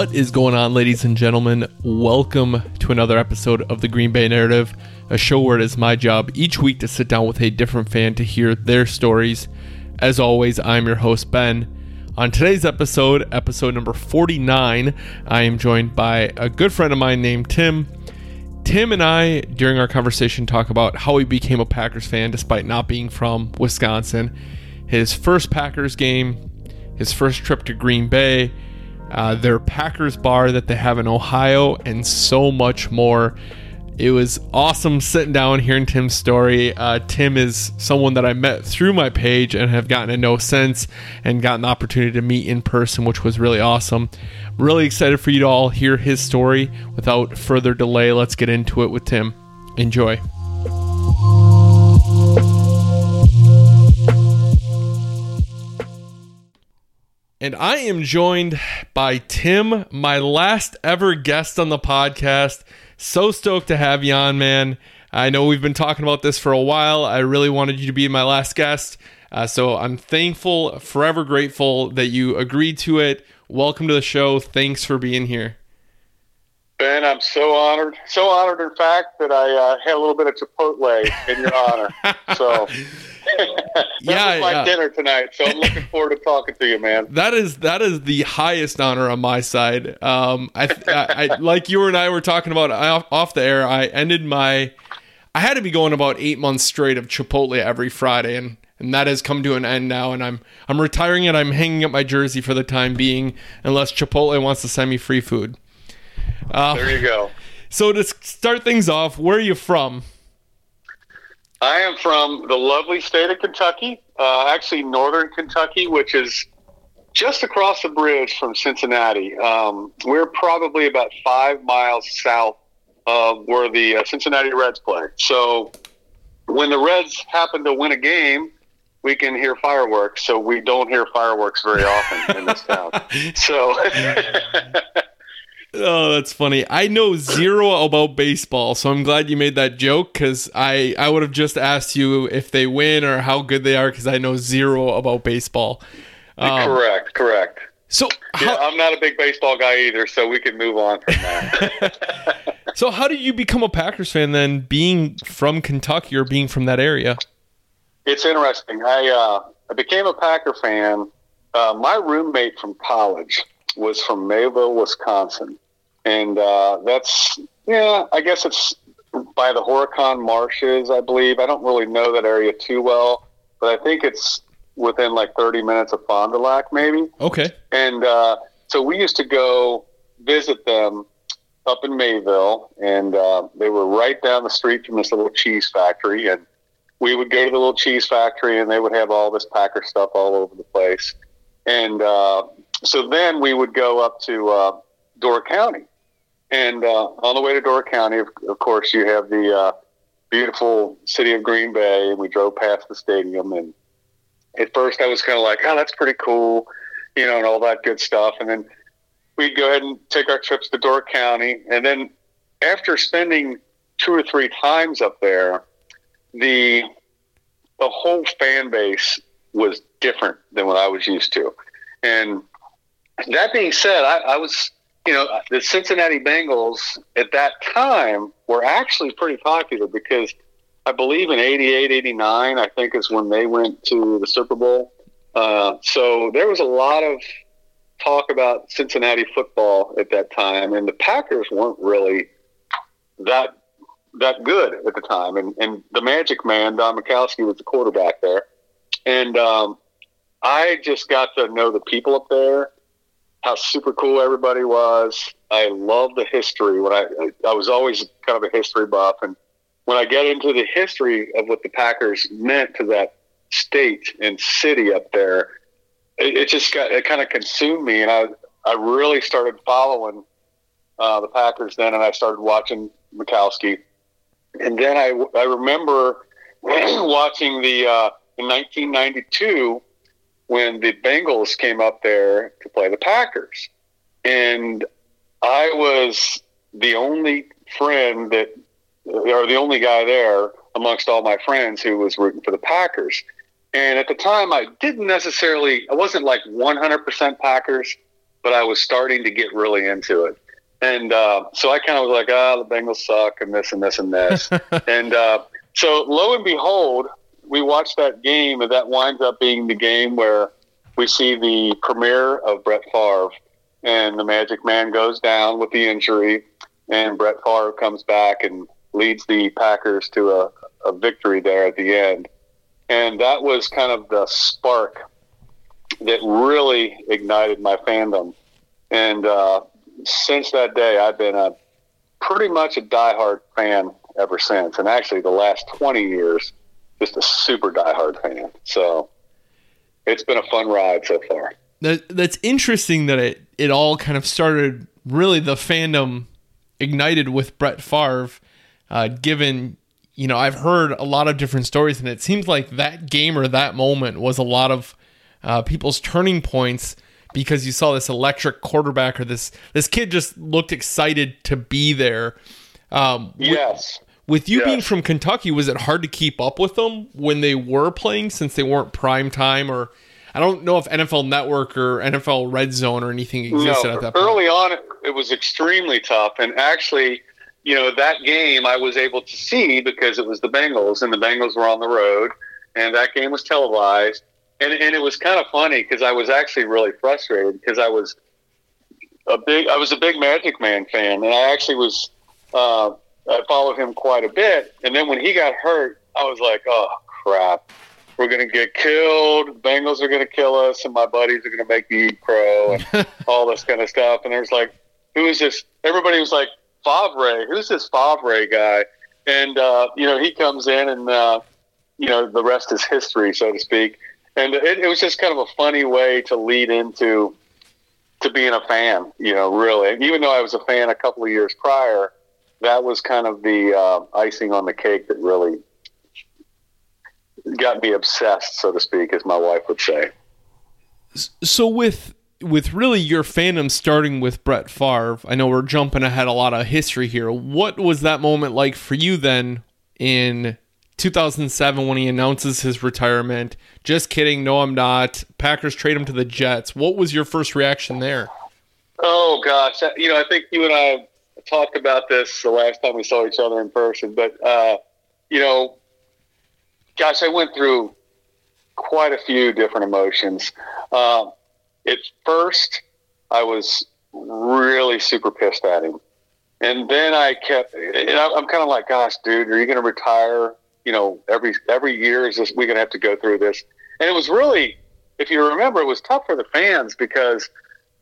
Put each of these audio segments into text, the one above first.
What is going on, ladies and gentlemen? Welcome to another episode of the Green Bay Narrative, a show where it is my job each week to sit down with a different fan to hear their stories. As always, I'm your host, Ben. On today's episode, episode number 49, I am joined by a good friend of mine named Tim. Tim and I, during our conversation, talk about how he became a Packers fan despite not being from Wisconsin, his first Packers game, his first trip to Green Bay, uh, their Packers bar that they have in Ohio, and so much more. It was awesome sitting down hearing Tim's story. Uh, Tim is someone that I met through my page and have gotten to know since and gotten the opportunity to meet in person, which was really awesome. Really excited for you to all hear his story. Without further delay, let's get into it with Tim. Enjoy. And I am joined by Tim, my last ever guest on the podcast. So stoked to have you on, man. I know we've been talking about this for a while. I really wanted you to be my last guest. Uh, so I'm thankful, forever grateful that you agreed to it. Welcome to the show. Thanks for being here. Ben, I'm so honored. So honored, in fact, that I uh, had a little bit of Chipotle in your honor. So Yeah, my yeah. dinner tonight. So I'm looking forward to talking to you, man. That is that is the highest honor on my side. Um, I, I, I like you and I were talking about off, off the air. I ended my, I had to be going about eight months straight of Chipotle every Friday, and and that has come to an end now. And I'm I'm retiring and I'm hanging up my jersey for the time being, unless Chipotle wants to send me free food. Uh, There you go. so to start things off, where are you from? I am from the lovely state of Kentucky, uh, actually northern Kentucky, which is just across the bridge from Cincinnati. Um, we're probably about five miles south of where the uh, Cincinnati Reds play. So when the Reds happen to win a game, we can hear fireworks. So we don't hear fireworks very often in this town. So Oh, that's funny. I know zero about baseball, so I'm glad you made that joke because I, I would have just asked you if they win or how good they are because I know zero about baseball. Um, correct, correct. so, Yeah, I'm not a big baseball guy either, so we can move on from that. so how did you become a Packers fan then, being from Kentucky or being from that area? It's interesting. I uh, I became a Packer fan. Uh, my roommate from college was from Mayville, Wisconsin, and uh, that's yeah. I guess it's by the Horicon Marshes, I believe. I don't really know that area too well, but I think it's within like 30 minutes of Fond du Lac, maybe. Okay. And uh, so we used to go visit them up in Mayville, and uh, they were right down the street from this little cheese factory. And we would go to the little cheese factory, and they would have all this Packer stuff all over the place. And uh, so then we would go up to uh, Door County. And uh, on the way to Door County, of, of course, you have the uh, beautiful city of Green Bay, we drove past the stadium. And at first, I was kind of like, "Oh, that's pretty cool," you know, and all that good stuff. And then we'd go ahead and take our trips to Door County, and then after spending two or three times up there, the the whole fan base was different than what I was used to. And that being said, I, I was, you know, the Cincinnati Bengals at that time were actually pretty popular because I believe in 88, 89, I think is when they went to the Super Bowl. Uh, so there was a lot of talk about Cincinnati football at that time, and the Packers weren't really that that good at the time. And, and the Magic Man, Don Majkowski, was the quarterback there. And um, I just got to know the people up there, how super cool everybody was. I love the history. When I I was always kind of a history buff, and when I get into the history of what the Packers meant to that state and city up there, it, it just got it kind of consumed me, and I I really started following uh, the Packers then, and I started watching Majkowski, and then I I remember watching the uh, in 1992 when the Bengals came up there to play the Packers, and I was the only friend that, or the only guy there amongst all my friends who was rooting for the Packers. And at the time, I didn't necessarily, I wasn't like 100% Packers, but I was starting to get really into it. And uh, so I kind of was like, ah, the Bengals suck, and this and this and this. and uh, so lo and behold, we watched that game, and that winds up being the game where we see the premiere of Brett Favre, and the Magic Man goes down with the injury, and Brett Favre comes back and leads the Packers to a, a victory there at the end. And that was kind of the spark that really ignited my fandom. And uh, since that day, I've been a pretty much a diehard fan ever since. And actually, the last 20 years, just a super diehard fan. So it's been a fun ride so far. That, that's interesting that it, it all kind of started really the fandom ignited with Brett Favre, uh, given, you know, I've heard a lot of different stories, and it seems like that game or that moment was a lot of uh, people's turning points because you saw this electric quarterback or this this kid just looked excited to be there. Um, yes. With, you being from Kentucky, was it hard to keep up with them when they were playing since they weren't prime time or? I don't know if NFL Network or NFL Red Zone or anything existed no, at that point. Early on, it was extremely tough, and actually, you know, that game I was able to see because it was the Bengals, and the Bengals were on the road, and that game was televised and and it was kind of funny because I was actually really frustrated because I was a big I was a big Magic Man fan, and I actually was uh, I followed him quite a bit. And then when he got hurt, I was like, oh crap, we're gonna get killed. Bengals are gonna kill us, and my buddies are gonna make me eat crow and all this kind of stuff. And there's like, who is this? Everybody was like, Favre. Who's this Favre guy? And uh, you know, he comes in, and uh, you know, the rest is history, so to speak and it, it, was just kind of a funny way to lead into to being a fan. You know, really, even though I was a fan a couple of years prior, that was kind of the uh, icing on the cake that really got me obsessed, so to speak, as my wife would say. So with with really your fandom starting with Brett Favre, I know we're jumping ahead a lot of history here. What was that moment like for you then in 2007 when he announces his retirement. Just kidding. No, I'm not. Packers trade him to the Jets. What was your first reaction there? Oh, gosh. You know, I think you and I talked about this the last time we saw each other in person. But, uh, you know, gosh, I went through quite a few different emotions. Uh, at first, I was really super pissed at him. And then I kept, and I'm kind of like, gosh, dude, are you going to retire? you know, every every year is this we're gonna have to go through this. And it was really, if you remember, it was tough for the fans because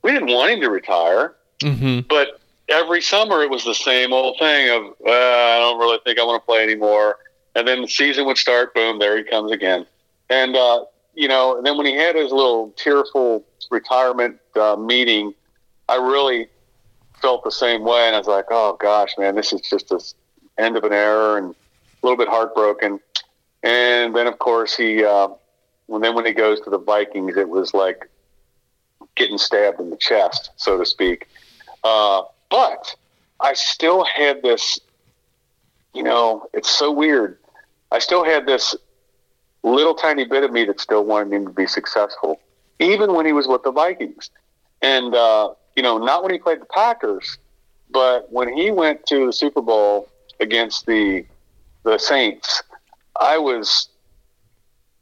we didn't want him to retire, mm-hmm. but every summer it was the same old thing of uh, I don't really think I want to play anymore. And then the season would start, boom, there he comes again. And uh, you know, and then when he had his little tearful retirement uh, meeting, I really felt the same way, and I was like, oh gosh, man, this is just the end of an era, and a little bit heartbroken. And then, of course, he, uh, and then when he goes to the Vikings, it was like getting stabbed in the chest, so to speak. Uh, but I still had this, you know, it's so weird. I still had this little tiny bit of me that still wanted him to be successful, even when he was with the Vikings. And, uh, you know, not when he played the Packers, but when he went to the Super Bowl against the the Saints, I was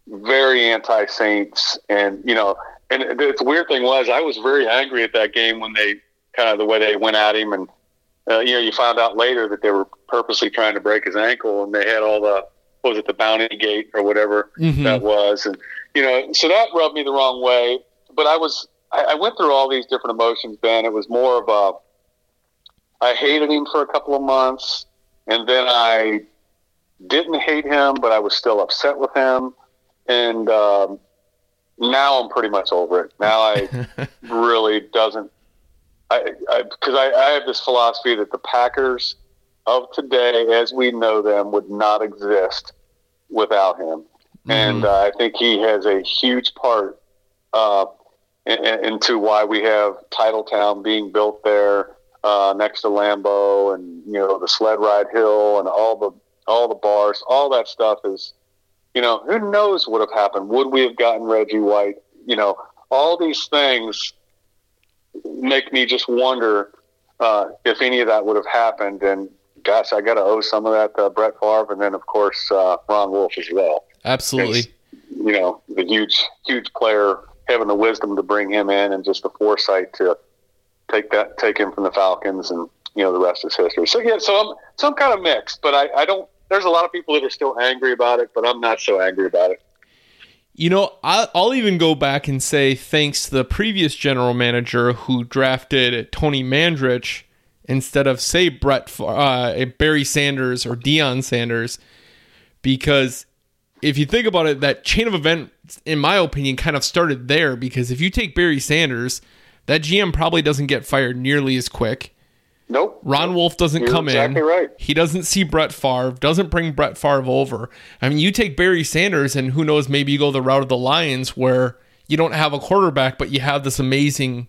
very anti Saints, and you know, and the weird thing was I was very angry at that game when they kind of the way they went at him, and uh, you know, you found out later that they were purposely trying to break his ankle, and they had all the was it the bounty gate or whatever mm-hmm. that was, and you know, so that rubbed me the wrong way. But I was I, I went through all these different emotions. Ben, it was more of a I hated him for a couple of months, and then I didn't hate him, but I was still upset with him. And um, now I'm pretty much over it. Now I really doesn't. I because I, I, I have this philosophy that the Packers of today, as we know them, would not exist without him. Mm-hmm. And uh, I think he has a huge part uh, in, into why we have Titletown being built there uh, next to Lambeau, and you know the sled ride hill and all the all the bars, all that stuff is, you know, who knows what would have happened? Would we have gotten Reggie White? You know, all these things make me just wonder uh, if any of that would have happened. And gosh, I got to owe some of that to Brett Favre, and then of course uh, Ron Wolf as well. Absolutely. It's, you know, the huge, huge player having the wisdom to bring him in, and just the foresight to take that, take him from the Falcons, and you know the rest is history. So yeah, so I'm so I'm kind of mixed, but I, I don't. There's a lot of people that are still angry about it, but I'm not so angry about it. You know, I'll even go back and say thanks to the previous general manager who drafted Tony Mandarich instead of say Brett uh, Barry Sanders or Deion Sanders, because if you think about it, that chain of events, in my opinion, kind of started there. Because if you take Barry Sanders, that GM probably doesn't get fired nearly as quick. Nope. Ron Wolf doesn't You're come exactly in. right. He doesn't see Brett Favre, doesn't bring Brett Favre over. I mean, you take Barry Sanders, and who knows, maybe you go the route of the Lions where you don't have a quarterback, but you have this amazing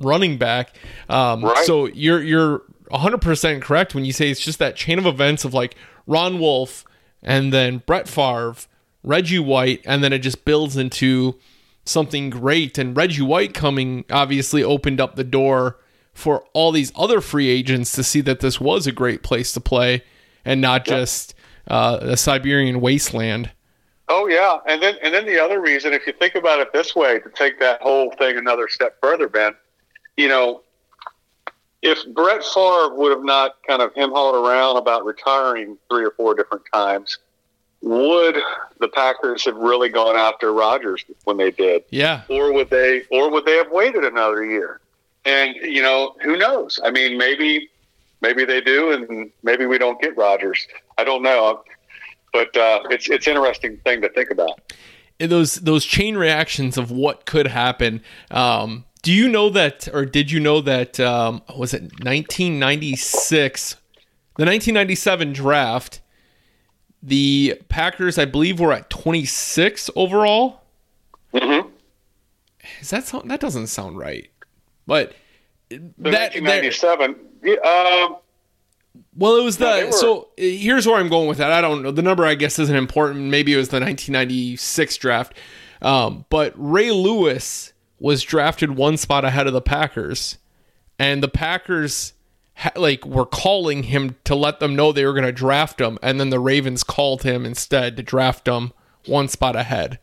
running back. Um, Right. So you're you're 100% correct when you say it's just that chain of events of like Ron Wolf and then Brett Favre, Reggie White, and then it just builds into something great. And Reggie White coming obviously opened up the door for all these other free agents to see that this was a great place to play and not just uh, a Siberian wasteland. Oh yeah, and then and then the other reason, if you think about it this way, to take that whole thing another step further, Ben, you know, if Brett Favre would have not kind of him hauled around about retiring three or four different times, would the Packers have really gone after Rodgers when they did, Yeah. or would they, or would they have waited another year? And you know, who knows? I mean, maybe maybe they do, and maybe we don't get Rodgers. I don't know, but uh, it's it's interesting thing to think about. in those those chain reactions of what could happen. Um, do you know that, or did you know that? Um, was it 1996? The 1997 draft. The Packers, I believe, were at 26 overall. Mm-hmm. Is that sound, that doesn't sound right? But that, that 1997. yeah, um, well, it was the No, were- so uh, here's where I'm going with that. I don't know the number. I guess isn't important. Maybe it was the 1996 draft. Um, but Ray Lewis was drafted one spot ahead of the Packers, and the Packers ha- like were calling him to let them know they were going to draft him, and then the Ravens called him instead to draft him one spot ahead.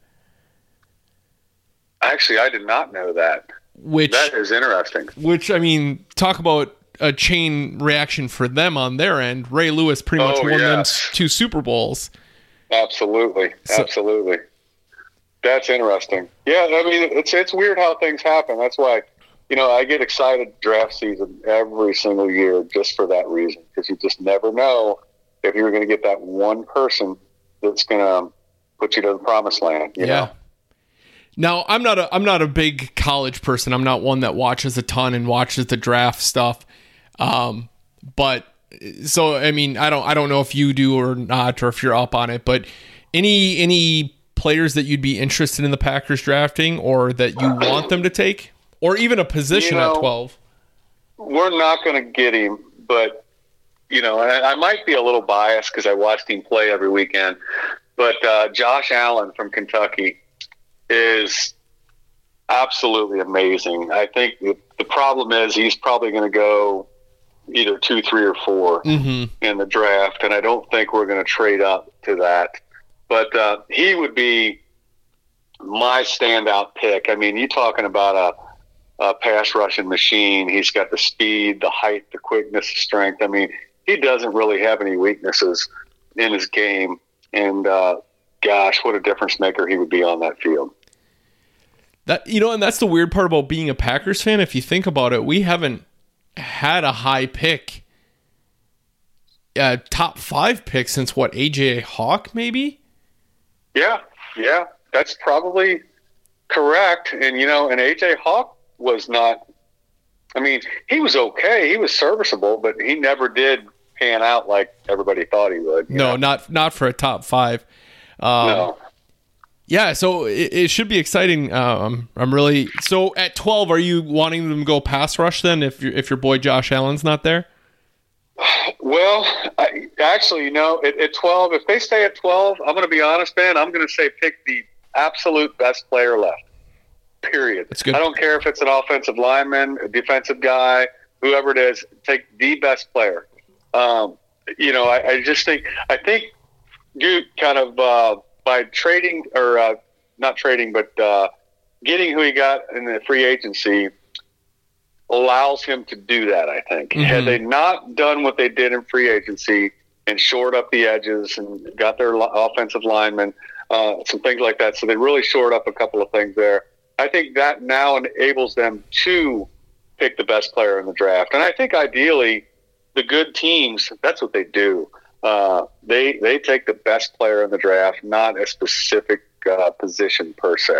actually, I did not know that. Which That is interesting. which I mean, talk about a chain reaction for them on their end. Ray Lewis pretty much Oh, won them two Super Bowls. Absolutely, So- absolutely. That's interesting. Yeah, I mean, it's it's weird how things happen. That's why, you know, I get excited draft season every single year just for that reason because you just never know if you're going to get that one person that's going to put you to the promised land. You yeah. know? Now I'm not a I'm not a big college person. I'm not one that watches a ton and watches the draft stuff. Um, but so I mean I don't I don't know if you do or not or if you're up on it. But any any players that you'd be interested in the Packers drafting or that you want them to take or even a position You know, at 12. we're not going to get him, but you know, I, I might be a little biased because I watched him play every weekend. But uh, Josh Allen from Kentucky is absolutely amazing. I think the, the problem is he's probably going to go either two, three, or 4 Mhm. in the draft, and I don't think we're going to trade up to that. But uh, he would be my standout pick. I mean, you're talking about a, a pass rushing machine. He's got the speed, the height, the quickness, the strength. I mean, he doesn't really have any weaknesses in his game. And uh, gosh, what a difference maker he would be on that field. That you know, and that's the weird part about being a Packers fan. If you think about it, we haven't had a high pick, uh, top five pick since what AJ Hawk maybe. Yeah, yeah, that's probably correct. And you know, and AJ Hawk was not. I mean, he was okay. He was serviceable, but he never did pan out like everybody thought he would. No, know? not not for a top five. Um, no. Yeah, so it, it should be exciting. Um, I'm really so at 12. Are you wanting them to go pass rush then? If your if your boy Josh Allen's not there, Well, I, actually, you know, at, at 12, if they stay at 12, I'm going to be honest, man. I'm going to say pick the absolute best player left. Period. That's good. I don't care if it's an offensive lineman, a defensive guy, whoever it is. Take the best player. Um, you know, I, I, just think I think you kind of uh, by trading or uh, not trading, but uh, getting who he got in the free agency allows him to do that. I think mm-hmm. had they not done what they did in free agency and shored up the edges and got their offensive linemen, uh, some things like that. So they really shored up a couple of things there. I think that now enables them to pick the best player in the draft. And I think ideally, the good teams, that's what they do. Uh, they they take the best player in the draft, not a specific uh, position per se.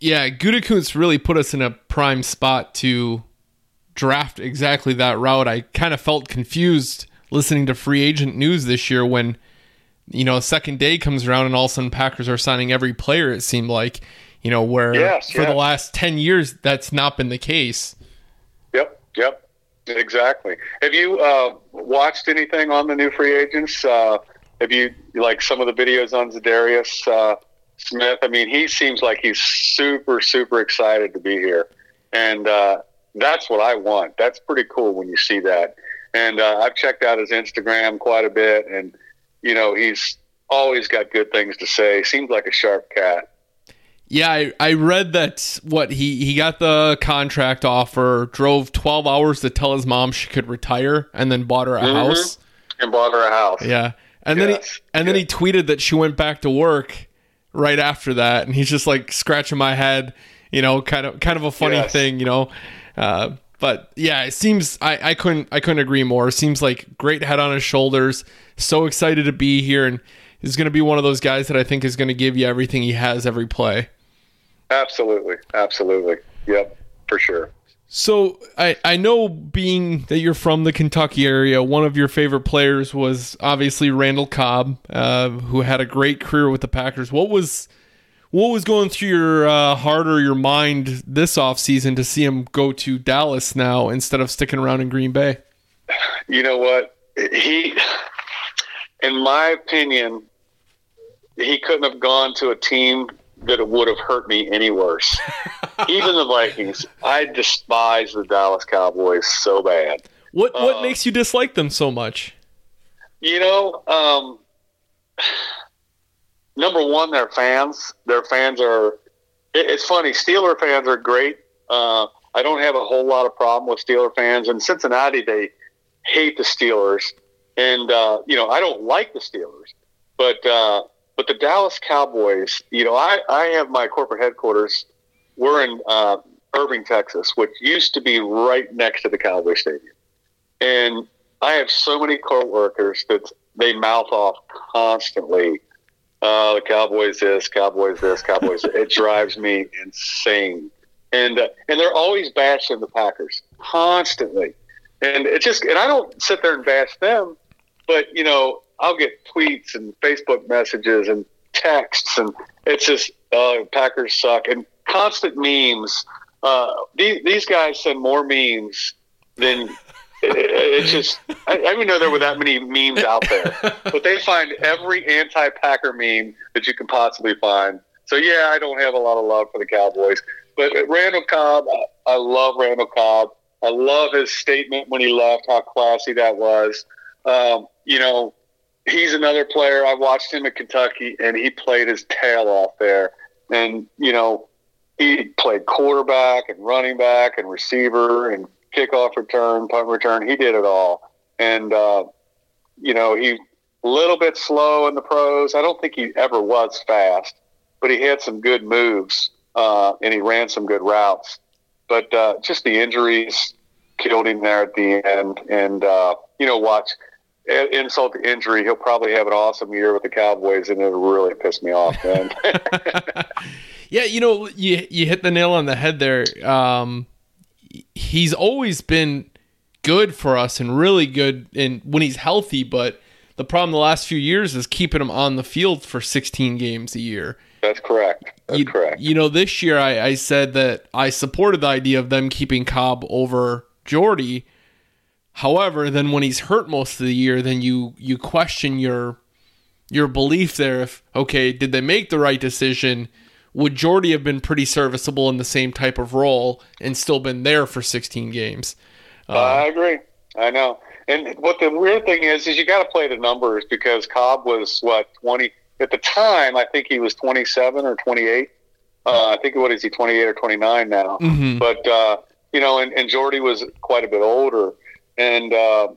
Yeah, Gutekunst really put us in a prime spot to draft exactly that route. I kind of felt confused listening to free agent news this year when you know second day comes around and all of a sudden Packers are signing every player. It seemed like you know where yes, for yes. the last ten years that's not been the case. Yep, yep. Exactly. Have you uh, watched anything on the new free agents? Uh, have you like some of the videos on Za'Darius uh, Smith? I mean, he seems like he's super, super excited to be here, and uh, that's what I want. That's pretty cool when you see that. And uh, I've checked out his Instagram quite a bit, and you know, he's always got good things to say. Seems like a sharp cat. Yeah, I, I read that what he, he got the contract offer, drove 12 hours to tell his mom she could retire, and then bought her a mm-hmm. house. And bought her a house. Yeah. And yes. then he and yes. then he tweeted that she went back to work right after that, and he's just like scratching my head, you know, kind of kind of a funny yes. thing, you know. Uh, but yeah, it seems I, I couldn't I couldn't agree more. It seems like great head on his shoulders, so excited to be here, and he's going to be one of those guys that I think is going to give you everything he has every play. Absolutely. Absolutely. Yep, for sure. So I, I know being that you're from the Kentucky area, one of your favorite players was obviously Randall Cobb, uh, who had a great career with the Packers. What was what was going through your uh, heart or your mind this offseason to see him go to Dallas now instead of sticking around in Green Bay? You know what? He, in my opinion, he couldn't have gone to a team that it would have hurt me any worse. Even the Vikings, I despise the Dallas Cowboys so bad. What what um, makes you dislike them so much? You know, um, number one, their fans. Their fans are. It, it's funny. Steeler fans are great. Uh, I don't have a whole lot of problem with Steeler fans. In Cincinnati, they hate the Steelers, and uh, you know I don't like the Steelers, but uh, but the Dallas Cowboys, you know, I, I have my corporate headquarters. We're in uh, Irving, Texas, which used to be right next to the Cowboy Stadium. And I have so many coworkers that they mouth off constantly. Uh, the Cowboys this, Cowboys this, Cowboys. it drives me insane. And uh, and they're always bashing the Packers constantly. And it just and I don't sit there and bash them, but you know I'll get tweets and Facebook messages and texts, and it's just uh, Packers suck and constant memes. Uh, these, these guys send more memes than it's just I, I didn't know there were that many memes out there, but they find every anti-Packer meme that you can possibly find. So yeah, I don't have a lot of love for the Cowboys, but Randall Cobb, I love Randall Cobb. I love his statement when he left, how classy that was. Um, you know, he's another player. I watched him at Kentucky, and he played his tail off there. And you know, he played quarterback and running back and receiver and kickoff return, punt return. He did it all. And uh, you know, he a little bit slow in the pros. I don't think he ever was fast, but he had some good moves uh, and he ran some good routes. But uh, just the injuries killed him there at the end. And uh, you know, watch insult to injury, he'll probably have an awesome year with the Cowboys, and it'll really piss me off, man. yeah, you know, you you hit the nail on the head there. Um, he's always been good for us and really good in when he's healthy, but the problem the last few years is keeping him on the field for 16 games a year. That's correct. That's you, correct. You know, this year I, I said that I supported the idea of them keeping Cobb over Jordy However, then when he's hurt most of the year, then you you question your your belief there if okay, did they make the right decision would Jordy have been pretty serviceable in the same type of role and still been there for 16 games? Uh, I agree. I know. And what the weird thing is, is you got to play the numbers because Cobb was what 20 at the time. I think he was 27 or 28. Uh, I think what is he 28 or 29 now? Mhm. But uh, you know, and, and Jordy was quite a bit older, and uh,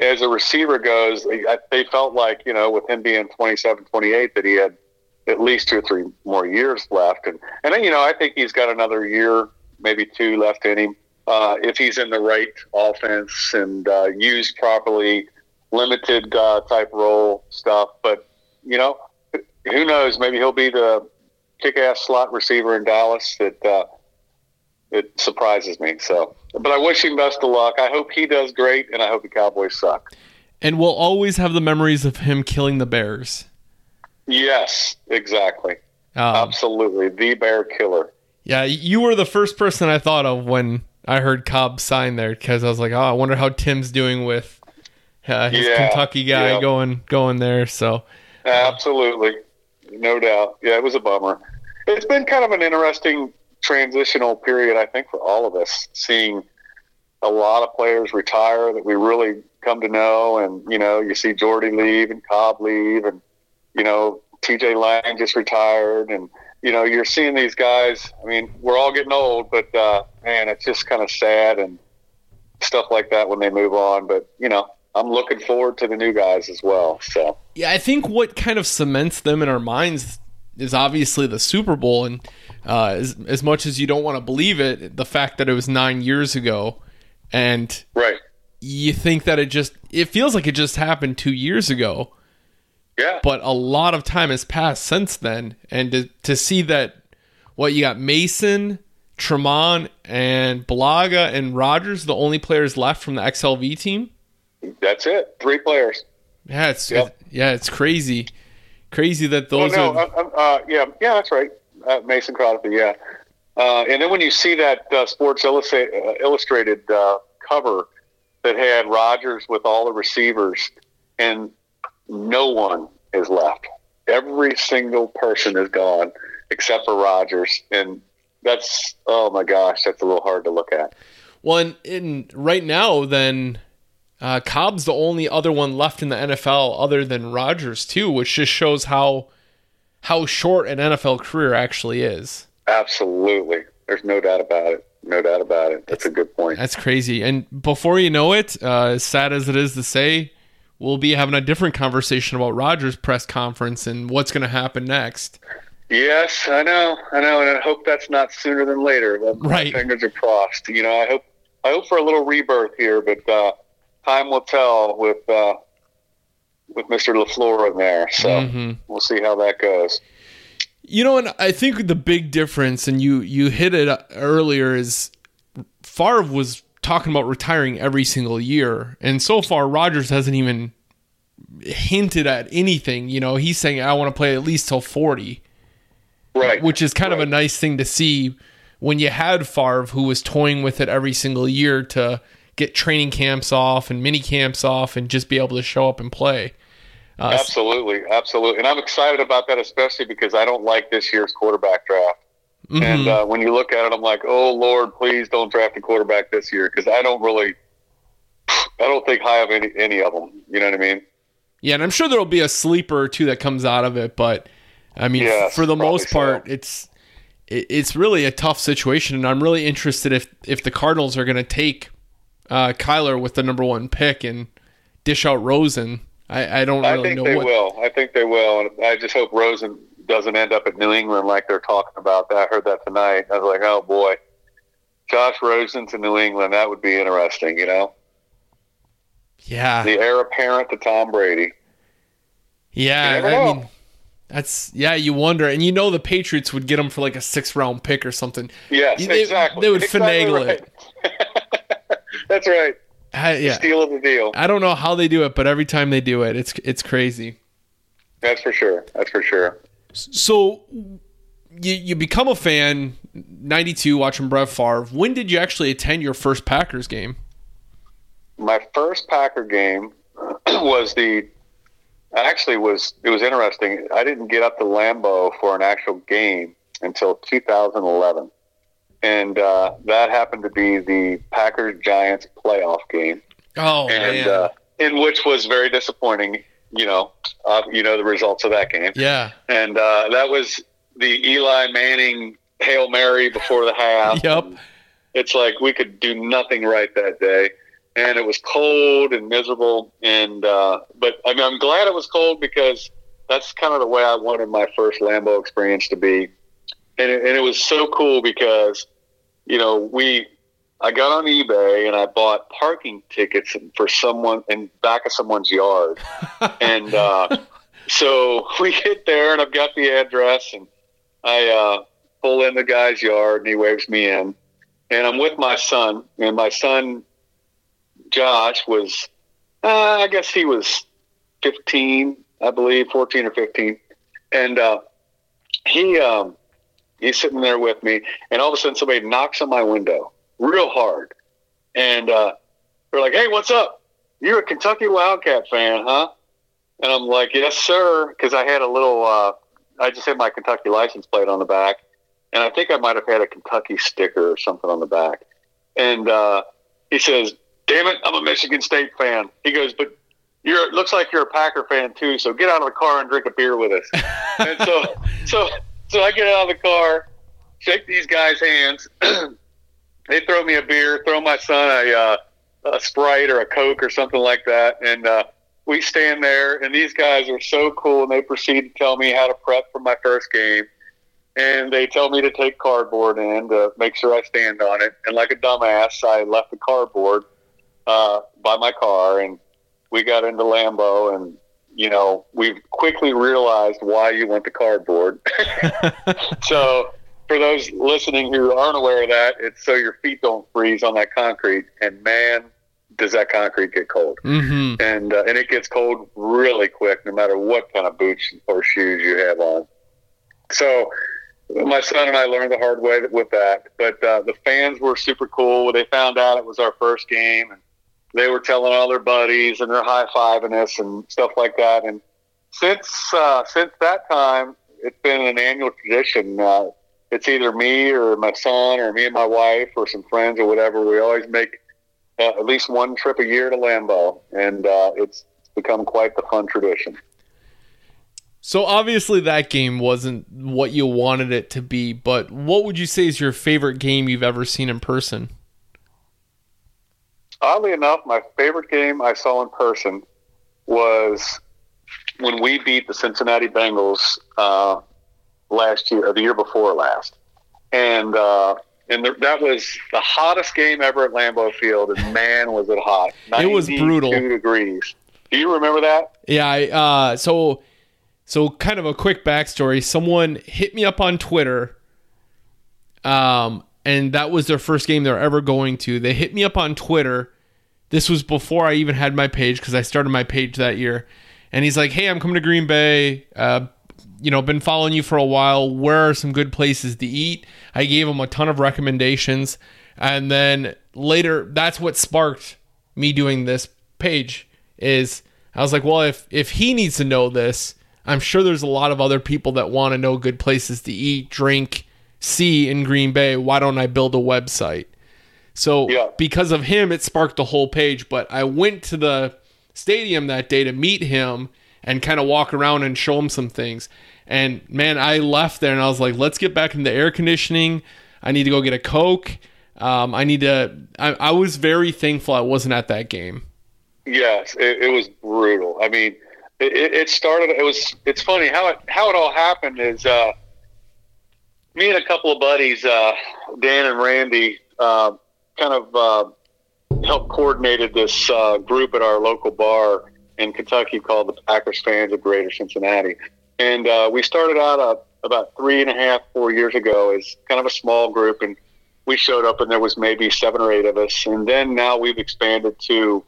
as a receiver goes, they, felt like you know, with him being 27, 28, that he had at least two or three more years left, and and then, you know, I think he's got another year, maybe two left in him, uh, if he's in the right offense and uh, used properly, limited uh, type role stuff. But you know, who knows? Maybe he'll be the kick-ass slot receiver in Dallas that uh, it surprises me. So, but I wish him best of luck. I hope he does great, and I hope the Cowboys suck. And we'll always have the memories of him killing the Bears. Yes, exactly, Um, absolutely, the Bear Killer. yeah, you were the first person I thought of when I heard Cobb sign there because I was like, oh, I wonder how Tim's doing with uh, his Yeah, Kentucky guy yeah. going going there. So Absolutely, no doubt. Yeah, it was a bummer. It's been kind of an interesting transitional period, I think, for all of us, seeing a lot of players retire that we really come to know, and you know, you see Jordy leave and Cobb leave, and you know, T.J. Lang just retired, and you know, you're seeing these guys. I mean, we're all getting old, but uh, man, it's just kind of sad and stuff like that when they move on. But you know, I'm looking forward to the new guys as well. So. yeah, I think what kind of cements them in our minds is obviously the Super Bowl, and uh, as as much as you don't want to believe it, the fact that it was nine years ago, and Right. you think that it just it feels like it just happened two years ago. Yeah. but a lot of time has passed since then and to, to see that what you got mason Tramon and Bulaga and Rodgers the only players left from the xlv team That's it. Three players. yeah it's Yep. yeah it's crazy crazy that those. Oh no, are uh, uh, yeah, yeah, that's right. Uh, Mason Crosby, yeah. Uh, and then when you see that uh, Sports Illustrated, uh, Illustrated uh, cover that had Rodgers with all the receivers, and no one is left. Every single person is gone except for Rodgers, and that's oh my gosh, that's a little hard to look at. well and in right now then uh, cobb's the only other one left in the nfl other than Rodgers too which just shows how how short an nfl career actually is Absolutely, there's no doubt about it. No doubt about it. That's a good point. That's crazy. And before you know it, uh, as sad as it is to say, we'll be having a different conversation about Rodgers' press conference and what's going to happen next. Yes, I know, I know, and I hope that's not sooner than later. Right. fingers are crossed. You know, I hope, I hope for a little rebirth here, but uh, time will tell with uh, with Mister Lafleur in there. So Mhm. we'll see how that goes. You know, and I think the big difference, and you you hit it earlier, is Favre was talking about retiring every single year, and so far Rodgers hasn't even hinted at anything. You know, he's saying I want to play at least till forty. Right. which is kind of a nice thing to see when you had Favre, who was toying with it every single year to get training camps off and mini camps off and just be able to show up and play. Uh, Absolutely, absolutely, and I'm excited about that, especially because I don't like this year's quarterback draft. mhm. And uh, when you look at it, I'm like, oh Lord, please don't draft a quarterback this year because I don't really, I don't think high of any any of them. You know what I mean? yeah, and I'm sure there'll be a sleeper or two that comes out of it, but I mean, Yes, for the most part, so. it's it, it's really a tough situation, and I'm really interested if if the Cardinals are going to take uh, Kyler with the number one pick and dish out Rosen. I, I don't I think know they what. will. I think they will. And I just hope Rosen doesn't end up at New England like they're talking about. I heard that tonight. I was like, oh boy, Josh Rosen to New England. That would be interesting. You know, Yeah, the heir apparent to Tom Brady. Yeah, I know. mean, that's yeah. You wonder, and you know the Patriots would get him for like a six round pick or something. Yes, They- exactly. they would Exactly finagle right. That's right. I, yeah, Steal of the deal. I don't know how they do it, but every time they do it, it's it's crazy. That's for sure. That's for sure. So you you become a fan. Ninety two, watching Brett Favre. When did you actually attend your first Packers game? my first Packer game was the actually was it was interesting. I didn't get up to Lambeau for an actual game. until 2011, and uh, that happened to be the Packers Giants playoff game. Oh and man, uh, in which was very disappointing. You know, uh, you know the results of that game, yeah, and uh, that was the Eli Manning hail mary before the half. Yep. It's like we could do nothing right that day, and it was cold and miserable. And uh, but I mean, I'm glad it was cold because that's kind of the way I wanted my first Lambeau experience to be, and it, and it was so cool because you know we I got on eBay and I bought parking tickets for someone in back of someone's yard. and uh, so we get there and I've got the address and I uh, pull in the guy's yard and he waves me in. And I'm with my son. And my son, Josh, was, uh, I guess he was 15, I believe, 14 or 15. And uh, he, um, he's sitting there with me. And all of a sudden somebody knocks on my window real hard. And uh, they're like, hey, what's up? You're a Kentucky Wildcat fan, huh? And I'm like, yes, sir. Because I had a little, uh, I just had my Kentucky license plate on the back. And I think I might have had a Kentucky sticker or something on the back. And uh, he says, damn it, I'm a Michigan State fan. He goes, but you're, it looks like you're a Packer fan too. So get out of the car and drink a beer with us. and so, so, so I get out of the car, shake these guys' hands. they throw me a beer, throw my son a, uh, a Sprite or a Coke or something like that, and uh, we stand there. And these guys are so cool, and they proceed to tell me how to prep for my first game. And they tell me to take cardboard in to make sure I stand on it. And like a dumbass, I left the cardboard uh, by my car, and we got into Lambeau, and you know we quickly realized why you went to cardboard. so for those listening who aren't aware of that, it's so your feet don't freeze on that concrete. And man, does that concrete get cold? mm-hmm. And uh, and it gets cold really quick, no matter what kind of boots or shoes you have on. So my son and I learned the hard way with that. But uh, the fans were super cool. When they found out it was our first game, and they were telling all their buddies, and they're high fiving us and stuff like that. And since uh, since that time, it's been an annual tradition. Uh, it's either me or my son or me and my wife or some friends or whatever. We always make uh, at least one trip a year to Lambeau, and uh, it's become quite the fun tradition. So obviously that game wasn't what you wanted it to be, but what would you say is your favorite game you've ever seen in person? Oddly enough, my favorite game I saw in person was when we beat the Cincinnati Bengals uh, last year, or the year before last, and uh, and the, that was the hottest game ever at Lambeau Field, and man, was it hot! It was brutal. Two degrees. Do you remember that? Yeah, I, uh, so so kind of a quick backstory. Someone hit me up on Twitter, um, and that was their first game they're ever going to. They hit me up on Twitter. This was before I even had my page because I started my page that year. And he's like, "Hey, I'm coming to Green Bay. Uh, you know, been following you for a while. Where are some good places to eat?" I gave him a ton of recommendations, and then later, that's what sparked me doing this page. Is I was like, "Well, if if he needs to know this, I'm sure there's a lot of other people that want to know good places to eat, drink, see in Green Bay. Why don't I build a website?" So Yeah. because of him, it sparked the whole page. But I went to the stadium that day to meet him and kind of walk around and show him some things. And man, I left there and I was like, let's get back into the air conditioning. I need to go get a Coke. Um, I need to. I, I was very thankful I wasn't at that game. Yes, it, it was brutal. I mean, it, it it started. It was. It's funny how it how it all happened. Is uh, me and a couple of buddies, uh, Dan and Randy, uh, kind of uh, helped coordinated this uh, group at our local bar in Kentucky called the Packers Fans of Greater Cincinnati, and uh, we started out uh, about three and a half, four years ago as kind of a small group, and we showed up and there was maybe seven or eight of us, and then now we've expanded to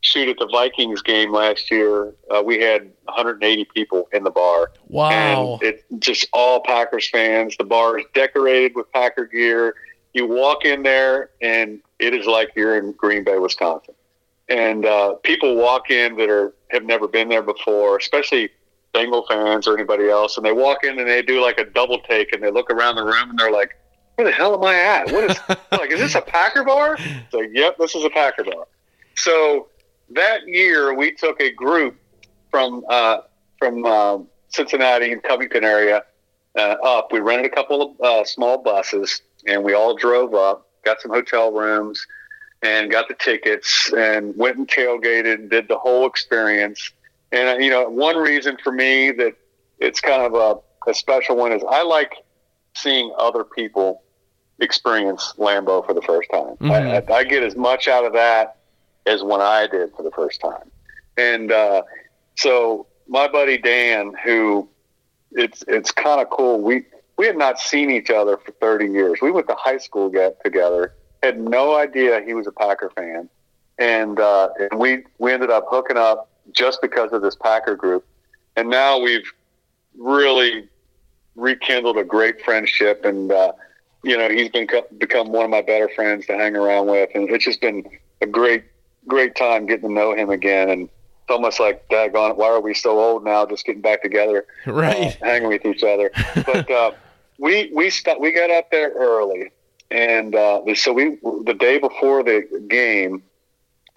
shoot at the Vikings game last year. Uh, we had 180 people in the bar. Wow. And it's just all Packers fans. The bar is decorated with Packer gear. You walk in there, and it is like you're in Green Bay, Wisconsin. And uh, people walk in that are have never been there before, especially Bengal fans or anybody else, and they walk in and they do like a double take and they look around the room and they're like, "Where the hell am I at? What is like? Is this a Packer bar?" It's like, "Yep, this is a Packer bar." So that year, we took a group from uh, from uh, Cincinnati and Covington area uh, up. We rented a couple of uh, small buses and we all drove up, got some hotel rooms, and got the tickets and went and tailgated and did the whole experience. And uh, you know, one reason for me that it's kind of a, a special one is I like seeing other people experience Lambeau for the first time. Mm-hmm. I, I, get as much out of that as when I did for the first time. And uh, so my buddy Dan, who it's it's kind of cool. We we had not seen each other for 30 years. We went to high school get together. Had no idea he was a Packer fan, and uh, and we we ended up hooking up just because of this Packer group, and now we've really rekindled a great friendship and. Uh, you know, he's been become one of my better friends to hang around with, and it's just been a great, great time getting to know him again. And it's almost like, daggone it, why are we so old now? Just getting back together, right? Uh, hanging with each other. But uh, we we st- we got up there early, and uh, so we the day before the game,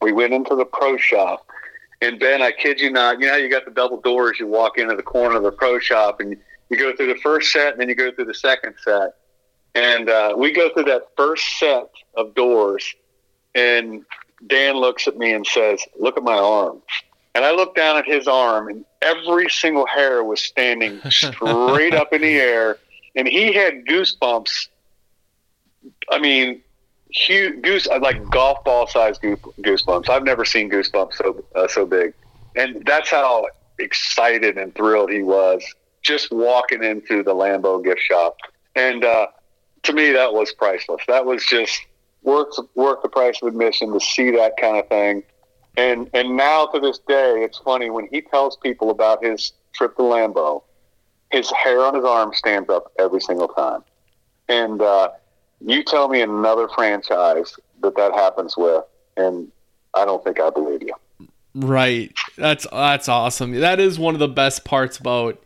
we went into the pro shop. And Ben, I kid you not, you know how you got the double doors. You walk into the corner of the pro shop, and you go through the first set, and then you go through the second set. And uh, we go through that first set of doors, and Dan looks at me and says, "Look at my arm." And I looked down at his arm, and every single hair was standing straight up in the air and he had goosebumps. I mean, huge goose like golf ball size goosebumps. I've never seen goosebumps so uh, so big, and that's how excited and thrilled he was just walking into the Lambeau gift shop. And uh, to me, that was priceless. That was just worth worth the price of admission to see that kind of thing. And and now to this day, it's funny when he tells people about his trip to Lambeau his hair on his arm stands up every single time. And uh, you tell me another franchise that that happens with, and I don't think I believe you. Right. That's that's awesome. That is one of the best parts about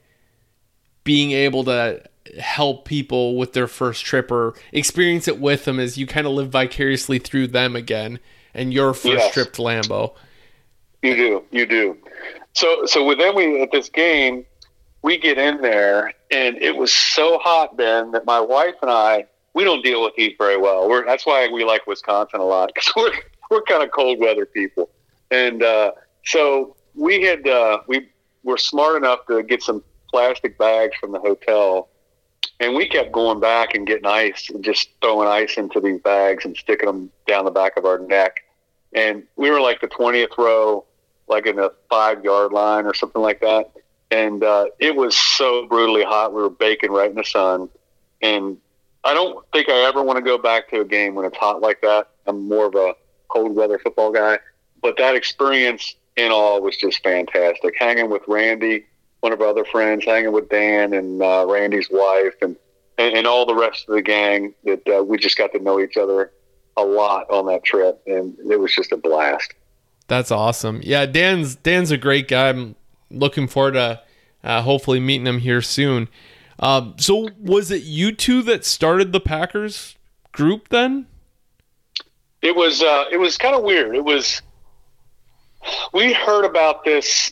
being able to help people with their first trip or experience it with them as you kind of live vicariously through them again and your first yes. trip to Lambeau. You do. You do. So so with them we at this game we get in there, and it was so hot, Ben, that my wife and I we don't deal with heat very well. We're, that's why we like Wisconsin a lot because we're we're kind of cold weather people, and uh, so we had uh, we were smart enough to get some plastic bags from the hotel, and we kept going back and getting ice and just throwing ice into these bags and sticking them down the back of our neck, and we were like the twentieth row, like in a five yard line or something like that and uh, it was so brutally hot. We were baking right in the sun, and I don't think I ever want to go back to a game when it's hot like that. I'm more of a cold weather football guy, but that experience in all was just fantastic. Hanging with Randy, one of our other friends, hanging with Dan and uh, Randy's wife, and, and, and all the rest of the gang. That uh, we just got to know each other a lot on that trip, and it was just a blast. That's awesome. Yeah, Dan's Dan's a great guy. I'm looking forward to uh, hopefully meeting him here soon. Um, so was it you two that started the Packers group then? It was uh, it was kind of weird. It was we heard about this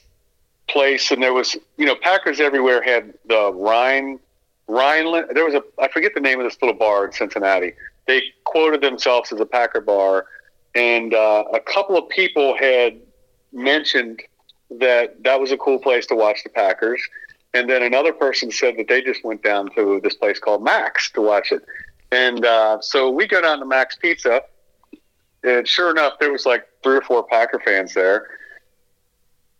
place and there was you know Packers everywhere had the Rhine Rhineland. There was a I forget the name of this little bar in Cincinnati. They quoted themselves as a Packer bar, and uh, a couple of people had mentioned that that was a cool place to watch the Packers. And then another person said that they just went down to this place called Max to watch it. And uh, so we go down to Max Pizza, and sure enough, there was like three or four Packer fans there.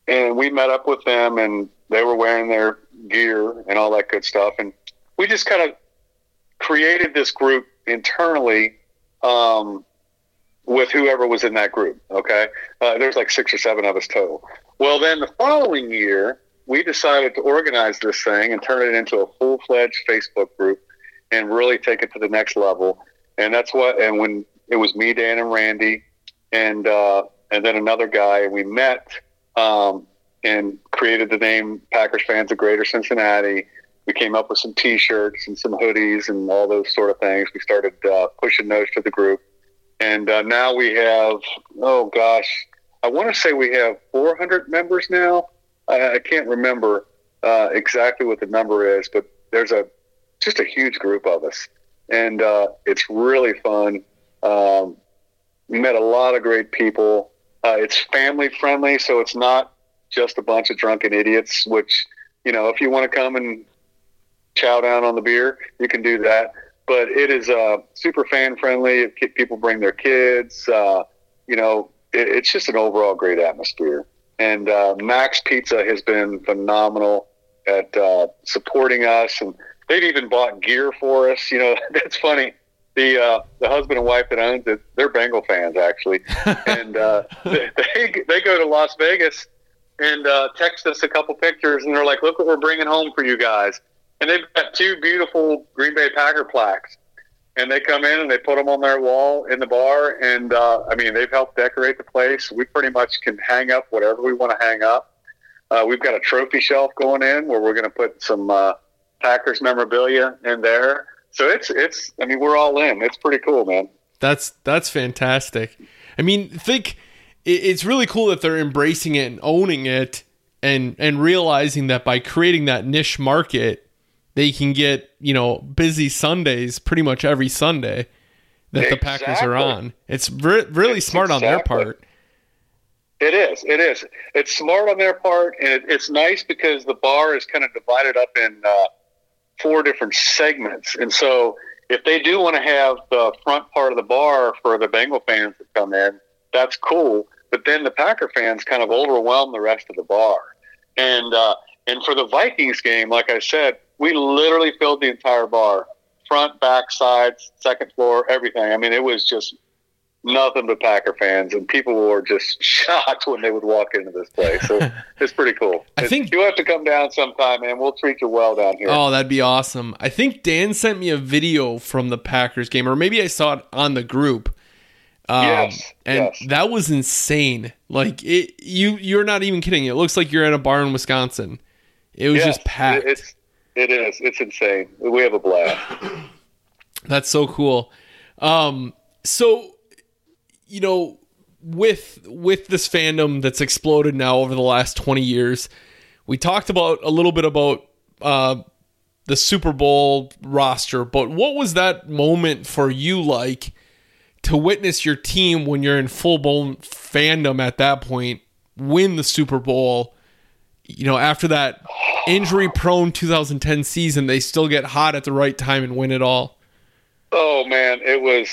And we met up with them, and they were wearing their gear and all that good stuff. And we just kind of created this group internally um, with whoever was in that group. Okay, uh, there's like six or seven of us total. Well, then the following year, we decided to organize this thing and turn it into a full fledged Facebook group and really take it to the next level. And that's what. And when it was me, Dan, and Randy, and uh, and then another guy, and we met um, and created the name Packers Fans of Greater Cincinnati. We came up with some T-shirts and some hoodies and all those sort of things. We started uh, pushing those to the group, and uh, now we have oh gosh, I want to say we have 400 members now. I, I can't remember uh, exactly what the number is, but there's a just a huge group of us, and uh, it's really fun. Um, met a lot of great people. Uh, it's family friendly, so it's not just a bunch of drunken idiots. Which you know, if you want to come and chow down on the beer, you can do that. But it is uh, super fan friendly. People bring their kids. Uh, you know, it, it's just an overall great atmosphere. And uh, Max Pizza has been phenomenal at uh, supporting us, and they've even bought gear for us. You know, that's funny. The uh, the husband and wife that owns it, they're Bengal fans actually, and uh, they they go to Las Vegas and uh, text us a couple pictures, and they're like, "Look what we're bringing home for you guys." And they've got two beautiful Green Bay Packer plaques, and they come in and they put them on their wall in the bar, and uh, I mean, they've helped decorate the place. We pretty much can hang up whatever we want to hang up. Uh, we've got a trophy shelf going in where we're going to put some uh, Packers memorabilia in there. So it's it's. I mean, we're all in. It's pretty cool, man. That's that's fantastic. I mean, think it's really cool that they're embracing it and owning it, and and realizing that by creating that niche market, they can get you know busy Sundays pretty much every Sunday that exactly. the Packers are on. It's re- really it's smart exactly. on their part. It is. It is. It's smart on their part, and it, it's nice because the bar is kind of divided up in uh, four different segments, and so if they do want to have the front part of the bar for the Bengal fans to come in, that's cool. But then the Packer fans kind of overwhelm the rest of the bar, and uh, and for the Vikings game, like I said, we literally filled the entire bar, front, back, sides, second floor, everything. I mean, it was just nothing but Packer fans, and people were just shocked when they would walk into this place. So it's pretty cool. I think you have to come down sometime, man. We'll treat you well down here. Oh, that'd be awesome. I think Dan sent me a video from the Packers game, or maybe I saw it on the group. Um, yes, and yes. that was insane. Like it, you you're not even kidding. It looks like you're at a bar in Wisconsin. It was yes, just packed. It's it is. It's insane. We have a blast. That's so cool. Um, so you know, with with this fandom that's exploded now over the last 20 years, we talked about a little bit about uh, the Super Bowl roster, but what was that moment for you like to witness your team when you're in full blown fandom at that point win the Super Bowl? You know, after that injury prone 2010 season, they still get hot at the right time and win it all. Oh man, it was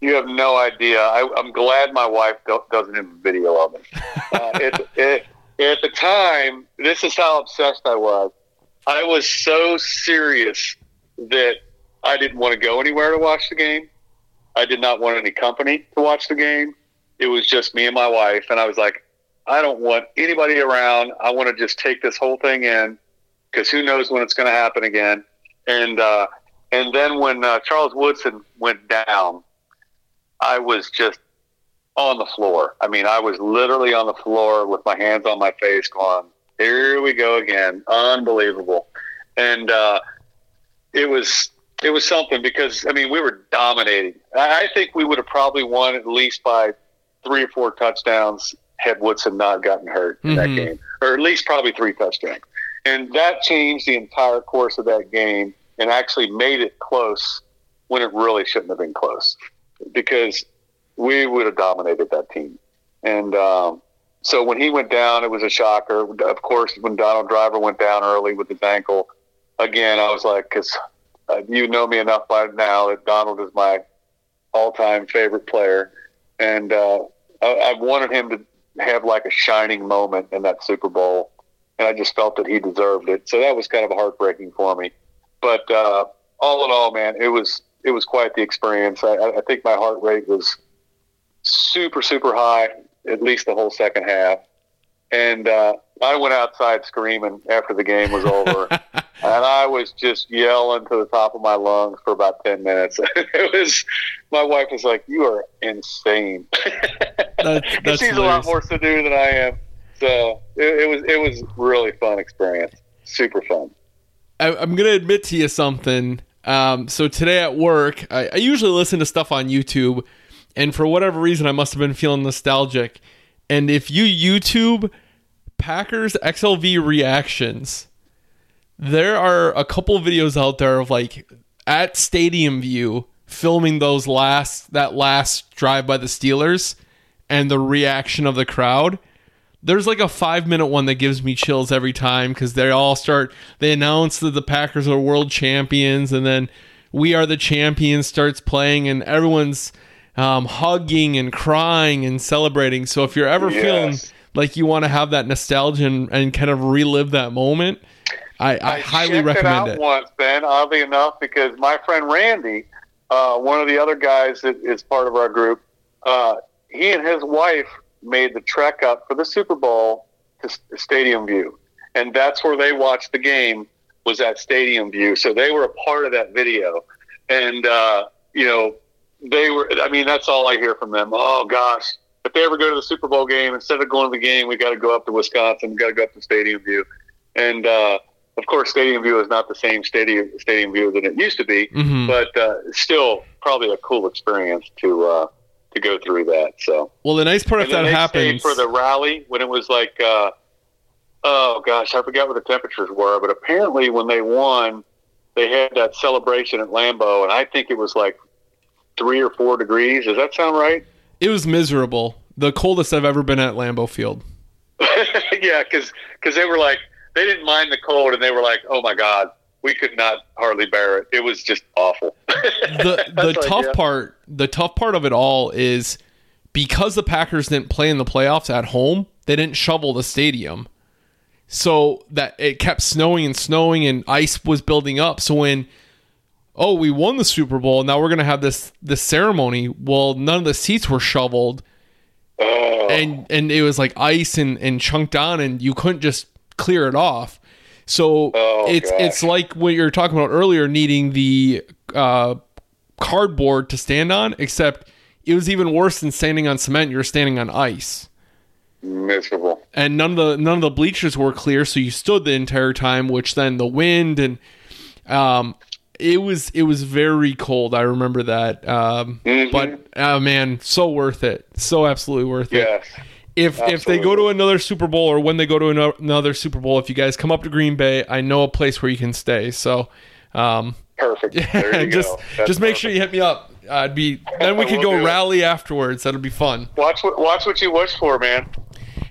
you have no idea. I, am glad my wife doesn't have a video of it. Uh, it, it. At the time, this is how obsessed I was. I was so serious that I didn't want to go anywhere to watch the game. I did not want any company to watch the game. It was just me and my wife, and I was like, I don't want anybody around. I want to just take this whole thing in because who knows when it's going to happen again. And uh, and then when uh, Charles Woodson went down, I was just on the floor. I mean, I was literally on the floor with my hands on my face, going, "Here we go again! Unbelievable!" And uh, it was it was something because I mean we were dominating. I think we would have probably won at least by three or four touchdowns had Woodson not gotten hurt in mm-hmm. that game, or at least probably three touchdowns. And that changed the entire course of that game and actually made it close when it really shouldn't have been close because we would have dominated that team. And um, so when he went down, it was a shocker. Of course, when Donald Driver went down early with his ankle, again, I was like, because uh, you know me enough by now that Donald is my all-time favorite player, and uh, I, I wanted him to have like a shining moment in that Super Bowl, and I just felt that he deserved it. So that was kind of heartbreaking for me. But uh, all in all, man, it was it was quite the experience. I, I think my heart rate was super, super high, at least the whole second half. And uh, I went outside screaming after the game was over. and I was just yelling to the top of my lungs for about 10 minutes. it was, my wife was like, You are insane. That's, that's She's hilarious. a lot more to do than I am. So it, it was it was really fun experience. Super fun. I, am gonna admit to you something. Um, so today at work, I, I usually listen to stuff on YouTube, and for whatever reason, I must have been feeling nostalgic. And if you YouTube Packers XLV reactions, there are a couple videos out there of like at Stadium View filming those last that last drive by the Steelers and the reaction of the crowd. There's like a five minute one that gives me chills every time because they all start. They announce that the Packers are world champions, and then "We Are the Champions" starts playing, and everyone's um, hugging and crying and celebrating. So if you're ever yes. feeling like you want to have that nostalgia and, and kind of relive that moment, I, I, I highly recommend it. It. Once, Ben, oddly enough, because my friend Randy, uh, one of the other guys that is part of our group, uh, he and his wife made the trek up for the Super Bowl to Stadium View, and that's where they watched the game was at Stadium View. So they were a part of that video, and uh, you know they were. I mean, that's all I hear from them. Oh gosh, if they ever go to the Super Bowl game, instead of going to the game, we got to go up to Wisconsin. We got to go up to Stadium View, and uh, of course, Stadium View is not the same stadium Stadium View that it used to be, mm-hmm. but uh, still probably a cool experience to uh, to go through that. So well, the nice part if that happens for the rally when it was like, uh, oh gosh, I forgot what the temperatures were, but apparently when they won, they had that celebration at Lambeau, and I think it was like three or four degrees. Does that sound right? It was miserable. The coldest I've ever been at Lambeau Field. yeah, because because they were like they didn't mind the cold, and they were like, "Oh my god, we could not hardly bear it. It was just awful." the the tough yeah. part, the tough part of it all is because the Packers didn't play in the playoffs at home, they didn't shovel the stadium. So that it kept snowing and snowing and ice was building up. So when oh, we won the Super Bowl, now we're going to have this this ceremony. Well, none of the seats were shoveled. Oh. And and it was like ice and and chunked on and you couldn't just clear it off. So oh, it's gosh. it's like what you're talking about earlier, needing the uh, cardboard to stand on, except it was even worse than standing on cement. You're standing on ice. Miserable. And none of the none of the bleachers were clear, so you stood the entire time. Which then the wind and um, it was it was very cold. I remember that. Um, mm-hmm. But uh, man, so worth it. So absolutely worth yes. it if Absolutely. if they go to another Super Bowl or when they go to another Super Bowl, if you guys come up to Green Bay, I know a place where you can stay. So, um, perfect. just just make sure you hit me up. I'd be then we could go rally it. afterwards. That'll be fun. Watch what watch what you wish for, man.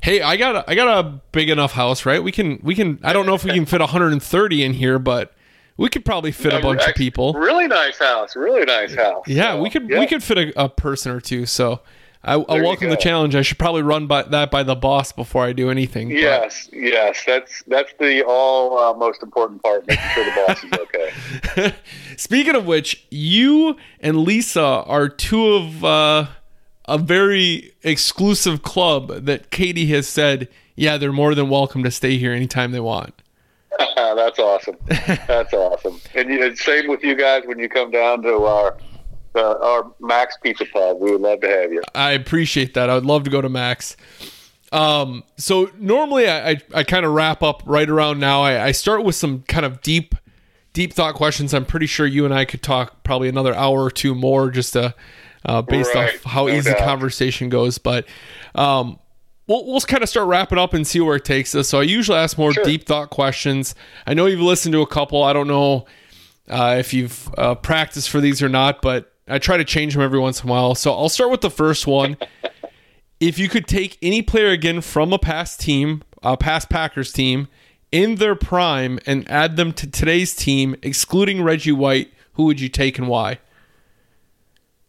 Hey, I got a, I got a big enough house, right? We can we can. I don't know if we can fit 130 in here, but we could probably fit a bunch of people. Really nice house. Really nice house. Yeah, so, we could yeah. we could fit a, a person or two. So I, I welcome the challenge. I should probably run by that by the boss before I do anything. Yes, but. yes, that's that's the all uh, most important part, making sure the boss is okay. Speaking of which, you and Lisa are two of uh, a very exclusive club that Katie has said, yeah, they're more than welcome to stay here anytime they want. that's awesome. That's awesome. And, you, same with you guys when you come down to our uh, our Max Pizza Pub. We would love to have you. I appreciate that. I would love to go to Max. Um, so normally I, I, I kind of wrap up right around now. I, I start with some kind of deep, deep thought questions. I'm pretty sure you and I could talk probably another hour or two more just to, uh, based right. off how no easy doubt. conversation goes. But, um, we'll, we'll kind of start wrapping up and see where it takes us. So I usually ask more sure. deep thought questions. I know you've listened to a couple. I don't know, uh, if you've, uh, practiced for these or not, but I try to change them every once in a while. So I'll start with the first one. if you could take any player again from a past team, a past Packers team, in their prime and add them to today's team, excluding Reggie White, who would you take and why?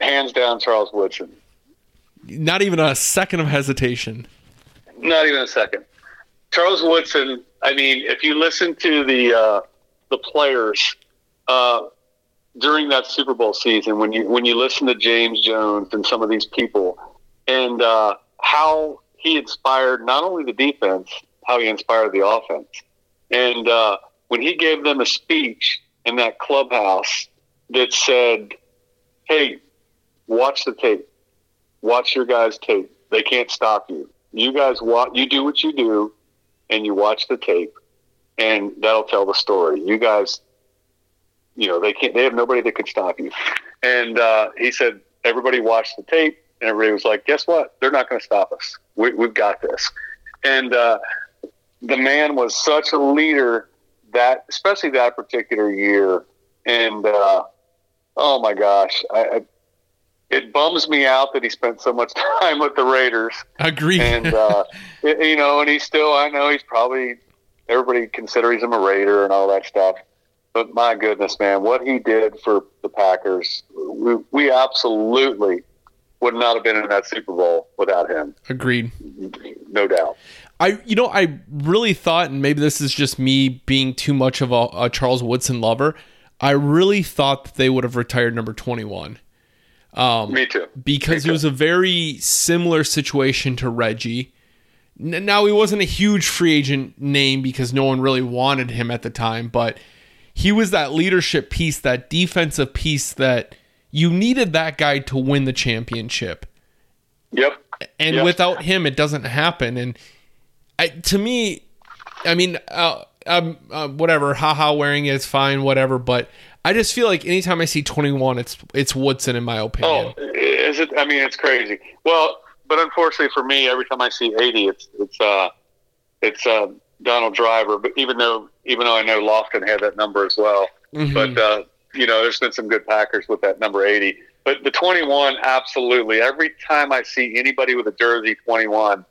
Hands down, Charles Woodson. Not even a second of hesitation. Not even a second. Charles Woodson. I mean, if you listen to the uh, the players, uh, during that Super Bowl season when you when you listen to James Jones and some of these people and uh, how he inspired not only the defense, how he inspired the offense, and uh, when he gave them a speech in that clubhouse that said, "Hey, watch the tape, watch your guys' tape. They can't stop you. you guys watch, you do what you do, and you watch the tape, and that'll tell the story. You guys, you know, they can't. They have nobody that could stop you. And uh, he said, everybody watched the tape, and everybody was like, "Guess what? They're not going to stop us. We, we've got this." And uh, the man was such a leader that, especially that particular year, and uh, oh my gosh, I, I, it bums me out that he spent so much time with the Raiders. Agreed. And uh, it, you know, and he's still. I know he's probably everybody considers him a Raider and all that stuff. But my goodness, man, what he did for the Packers, we, we absolutely would not have been in that Super Bowl without him. Agreed. No doubt. I, you know, I really thought, and maybe this is just me being too much of a, a Charles Woodson lover. I really thought that they would have retired number twenty-one. Um, Me too. Because Me it was a very similar situation to Reggie. Now he wasn't a huge free agent name because no one really wanted him at the time, but he was that leadership piece, that defensive piece that you needed that guy to win the championship. Yep. And yep. without him, it doesn't happen. And I, to me, I mean, uh, um, uh, whatever, haha, wearing it is fine, whatever. But I just feel like anytime I see 21, it's it's Woodson in my opinion. Oh, is it? I mean, it's crazy. Well, but unfortunately for me, every time I see 80, it's it's uh it's uh Donald Driver. But even though even though I know Lofton had that number as well, mm-hmm. but uh, you know, there's been some good Packers with that number 80. But the 21, absolutely. Every time I see anybody with a jersey 21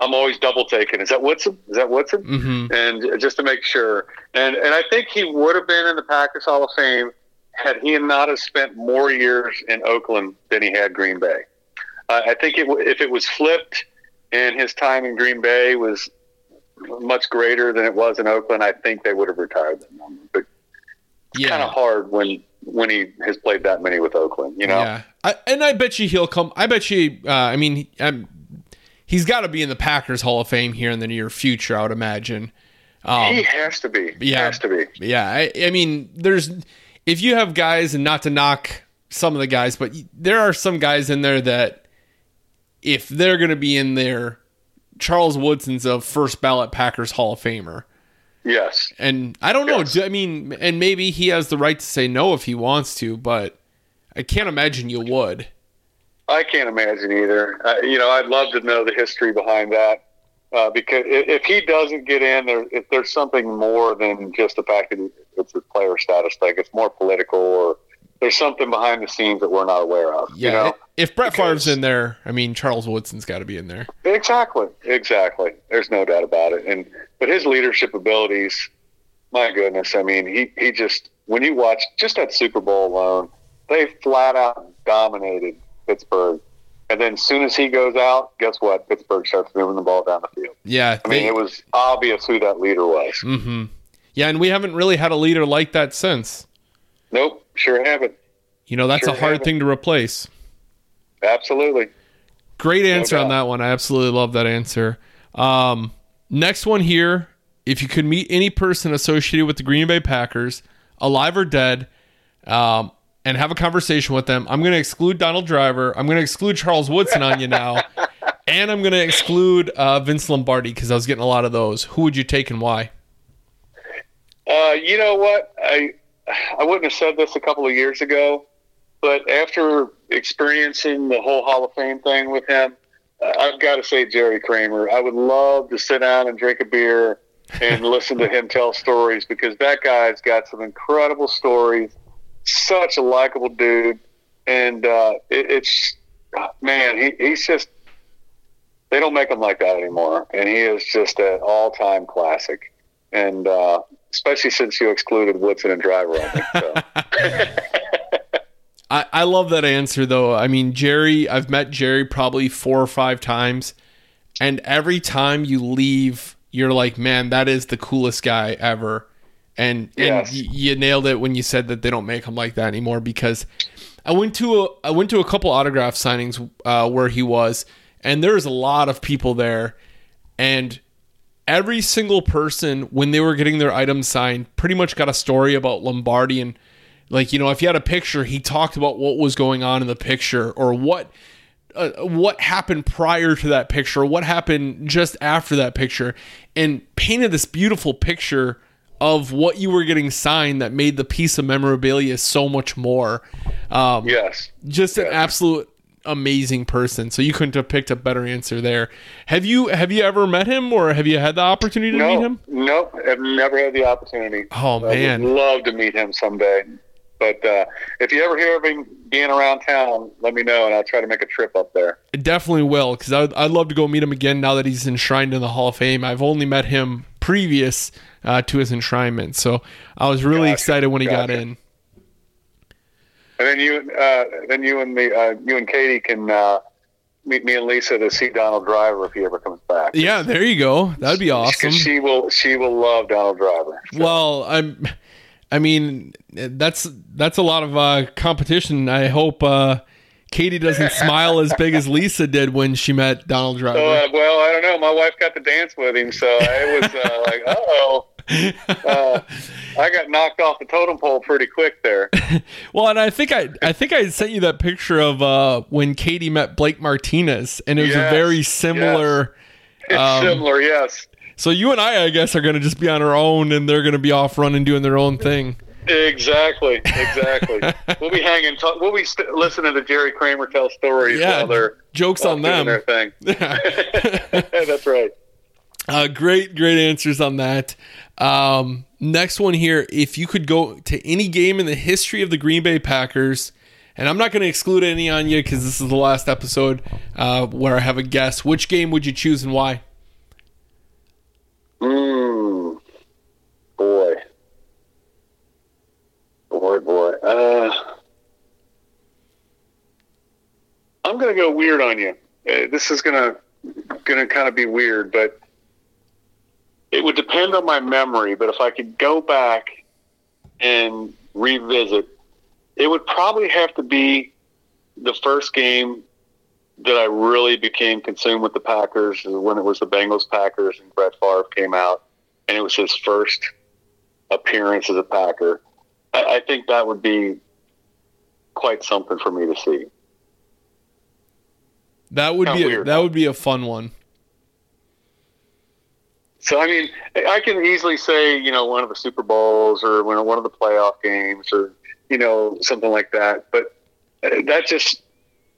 I'm always double taking. Is that Woodson? Is that Woodson? Mm-hmm. And just to make sure. And and I think he would have been in the Packers Hall of Fame had he not have spent more years in Oakland than he had Green Bay. Uh, I think it, if it was flipped and his time in Green Bay was much greater than it was in Oakland, I think they would have retired that number. But it's yeah. kind of hard when when he has played that many with Oakland, you know. Yeah, I, and I bet you he'll come. I bet you. Uh, I mean, I'm he's got to be in the Packers Hall of Fame here in the near future. I would imagine. Um, he has to be. Yeah, has to be. Yeah, I, I, mean, there's if you have guys, and not to knock some of the guys, but there are some guys in there that if they're going to be in there, Charles Woodson's a first ballot Packers Hall of Famer. Yes. And I don't yes. know. I mean, and maybe he has the right to say no if he wants to, but I can't imagine you would. I can't imagine either. Uh, you know, I'd love to know the history behind that uh, because if he doesn't get in, there, if there's something more than just the fact that it's a player status thing, it's more political or there's something behind the scenes that we're not aware of. Yeah. You know? If Brett because, Favre's in there, I mean, Charles Woodson's got to be in there. Exactly. Exactly. There's no doubt about it. And but his leadership abilities, my goodness, I mean, he he just when you watch just that Super Bowl alone, they flat out dominated Pittsburgh. And then as soon as he goes out, guess what? Pittsburgh starts moving the ball down the field. Yeah. I mean, it was obvious who that leader was. Mm-hmm. Yeah, and we haven't really had a leader like that since. Nope, sure haven't. You know, that's sure a hard haven't. thing to replace. Absolutely. Great answer no on that one. I absolutely love that answer. Um, next one here. If you could meet any person associated with the Green Bay Packers, alive or dead, um, and have a conversation with them. I'm going to exclude Donald Driver. I'm going to exclude Charles Woodson on you now. and I'm going to exclude uh, Vince Lombardi because I was getting a lot of those. Who would you take and why? Uh, you know what? I I wouldn't have said this a couple of years ago, but after experiencing the whole Hall of Fame thing with him, I've got to say Jerry Kramer. I would love to sit down and drink a beer and listen to him tell stories because that guy's got some incredible stories. Such a likable dude, and uh, it, it's man, he, he's just they don't make him like that anymore, and he is just an all-time classic, and uh, especially since you excluded Woodson and Driver. I, think, So. I, I love that answer though. I mean, Jerry, I've met Jerry probably four or five times, and every time you leave, you're like, man, that is the coolest guy ever and yes. and y- you nailed it when you said that they don't make him like that anymore because I went to a I went to a couple autograph signings uh, where he was, and there was a lot of people there, and every single person when they were getting their items signed pretty much got a story about Lombardi and like you know if you had a picture he talked about what was going on in the picture or what uh, what happened prior to that picture, or what happened just after that picture, and painted this beautiful picture of what you were getting signed that made the piece of memorabilia so much more. Um, yes. Just an absolute amazing person. So you couldn't have picked a better answer there. Have you have you ever met him or have you had the opportunity to no, meet him? Nope, I've never had the opportunity. Oh I man, would love to meet him someday. But uh, if you ever hear of him being around town, let me know, and I'll try to make a trip up there. I definitely will because I'd, I'd love to go meet him again now that he's enshrined in the Hall of Fame. I've only met him previous uh, to his enshrinement, so I was really Gotcha, excited when he got in. And then you, uh, then you and the uh, you and Katie can uh, meet me and Lisa to see Donald Driver if he ever comes back. Yeah, there you go. That'd be awesome. She will. She will love Donald Driver. So, Well, I'm. I mean, that's that's a lot of uh, competition. I hope uh, Katie doesn't smile as big as Lisa did when she met Donald Driver. uh, well, I don't know. My wife got to dance with him, so it was uh, like, oh. Uh, I got knocked off the totem pole pretty quick there. well, and I think I I think I sent you that picture of uh, when Katie met Blake Martinez, and it was a very similar. It's Um, similar, yes. So you and I, I guess, are going to just be on our own, and they're going to be off running, doing their own thing. Exactly, exactly. we'll be hanging. T- we'll be st- listening to Jerry Kramer tell stories Yeah, while they're jokes off on doing them. Their thing. That's right. Uh, great, great answers on that. Um, next one here. If you could go to any game in the history of the Green Bay Packers, and I'm not going to exclude any on you because this is the last episode uh, where I have a guess. Which game would you choose and why? Mm, boy, boy, boy. Uh, I'm gonna go weird on you. Uh, this is gonna gonna kind of be weird, but it would depend on my memory. But if I could go back and revisit, it would probably have to be the first game that I really became consumed with the Packers when it was the Bengals Packers and Brett Favre came out, and it was his first appearance as a Packer. I, I think that would be quite something for me to see. That would Kinda be a, weird, that would be a fun one. So I mean, I can easily say you know one of the Super Bowls or one of the playoff games or you know something like that. But uh, that just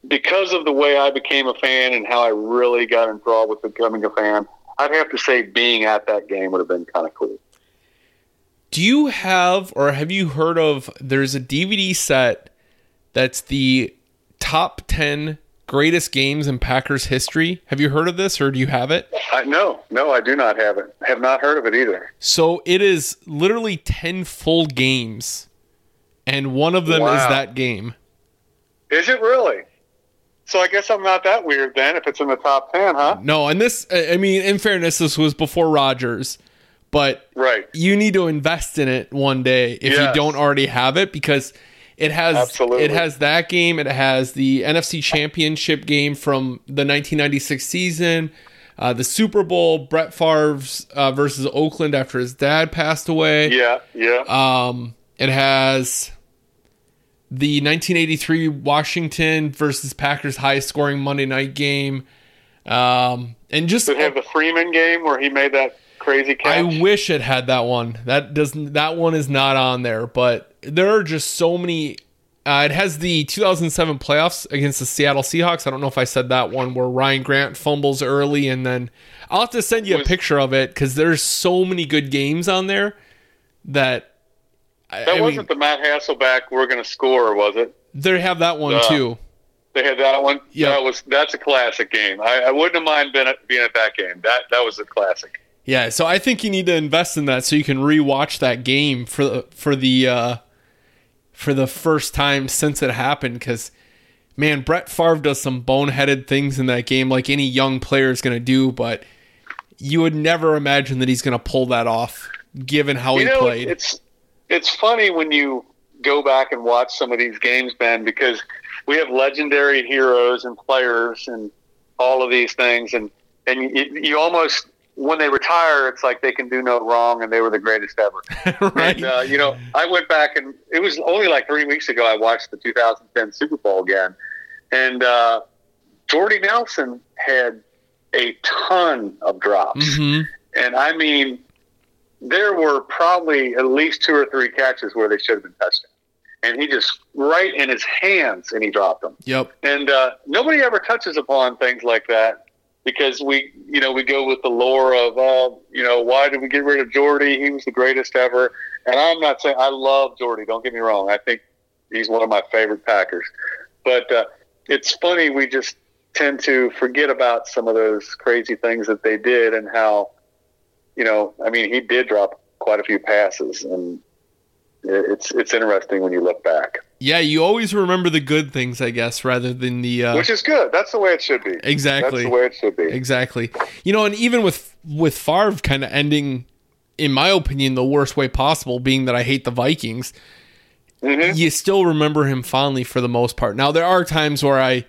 because of the way I became a fan and how I really got enthralled with becoming a fan, I'd have to say being at that game would have been kind of cool. Do you have or have you heard of there's a DVD set that's the top 10 greatest games in Packers history? Have you heard of this or do you have it? I, no, no, I do not have it. Have not heard of it either. So it is literally 10 full games and one of them is that game. Is it really? So I guess I'm not that weird then if it's in the top ten, huh? No, and this I mean in fairness this was before Rodgers, but Right. you need to invest in it one day if you don't already have it because it has Absolutely. it has that game it has the NFC championship game from the 1996 season uh, the Super Bowl Brett Favre's uh, versus Oakland after his dad passed away Yeah, yeah. um, it has the 1983 Washington versus Packers highest scoring Monday night game um, and just Did it have the Freeman game where he made that crazy catch? I wish it had that one. That doesn't. That one is not on there. But there are just so many. Uh, it has the 2007 playoffs against the Seattle Seahawks. I don't know if I said that one where Ryan Grant fumbles early, and then I'll have to send you a picture of it because there's so many good games on there that. I, that I wasn't the Matt Hasselbeck we're going to score, was it? they have that one Uh, too. They had that one. Yeah. that was that's a classic game. I, I wouldn't have mind being at, being at that game. That that was a classic. Yeah, so I think you need to invest in that so you can rewatch that game for the for the uh, for the first time since it happened. Because man, Brett Favre does some boneheaded things in that game, like any young player is going to do. But you would never imagine that he's going to pull that off, given how you he know, played. it's it's funny when you go back and watch some of these games, Ben, because we have legendary heroes and players and all of these things, and and you, you almost when they retire, it's like they can do no wrong, and they were the greatest ever. right? And, uh, you know, I went back and it was only like three weeks ago I watched the 2010 Super Bowl again. And uh, Jordy Nelson had a ton of drops. Mm-hmm. And I mean, there were probably at least two or three catches where they should have been touchdowns. And he just right in his hands and he dropped them. Yep. And uh, nobody ever touches upon things like that because we, you know, we go with the lore of, oh, you know, why did we get rid of Jordy? He was the greatest ever. And I'm not saying I love Jordy. Don't get me wrong. I think he's one of my favorite Packers. But uh, it's funny we just tend to forget about some of those crazy things that they did and how, you know, I mean, he did drop quite a few passes, and it's it's interesting when you look back. Yeah, you always remember the good things, I guess, rather than the uh, which is good. That's the way it should be. Exactly. That's the way it should be. Exactly. You know, and even with with Favre kind of ending, in my opinion, the worst way possible, being that I hate the Vikings. Mm-hmm. You still remember him fondly for the most part. Now there are times where I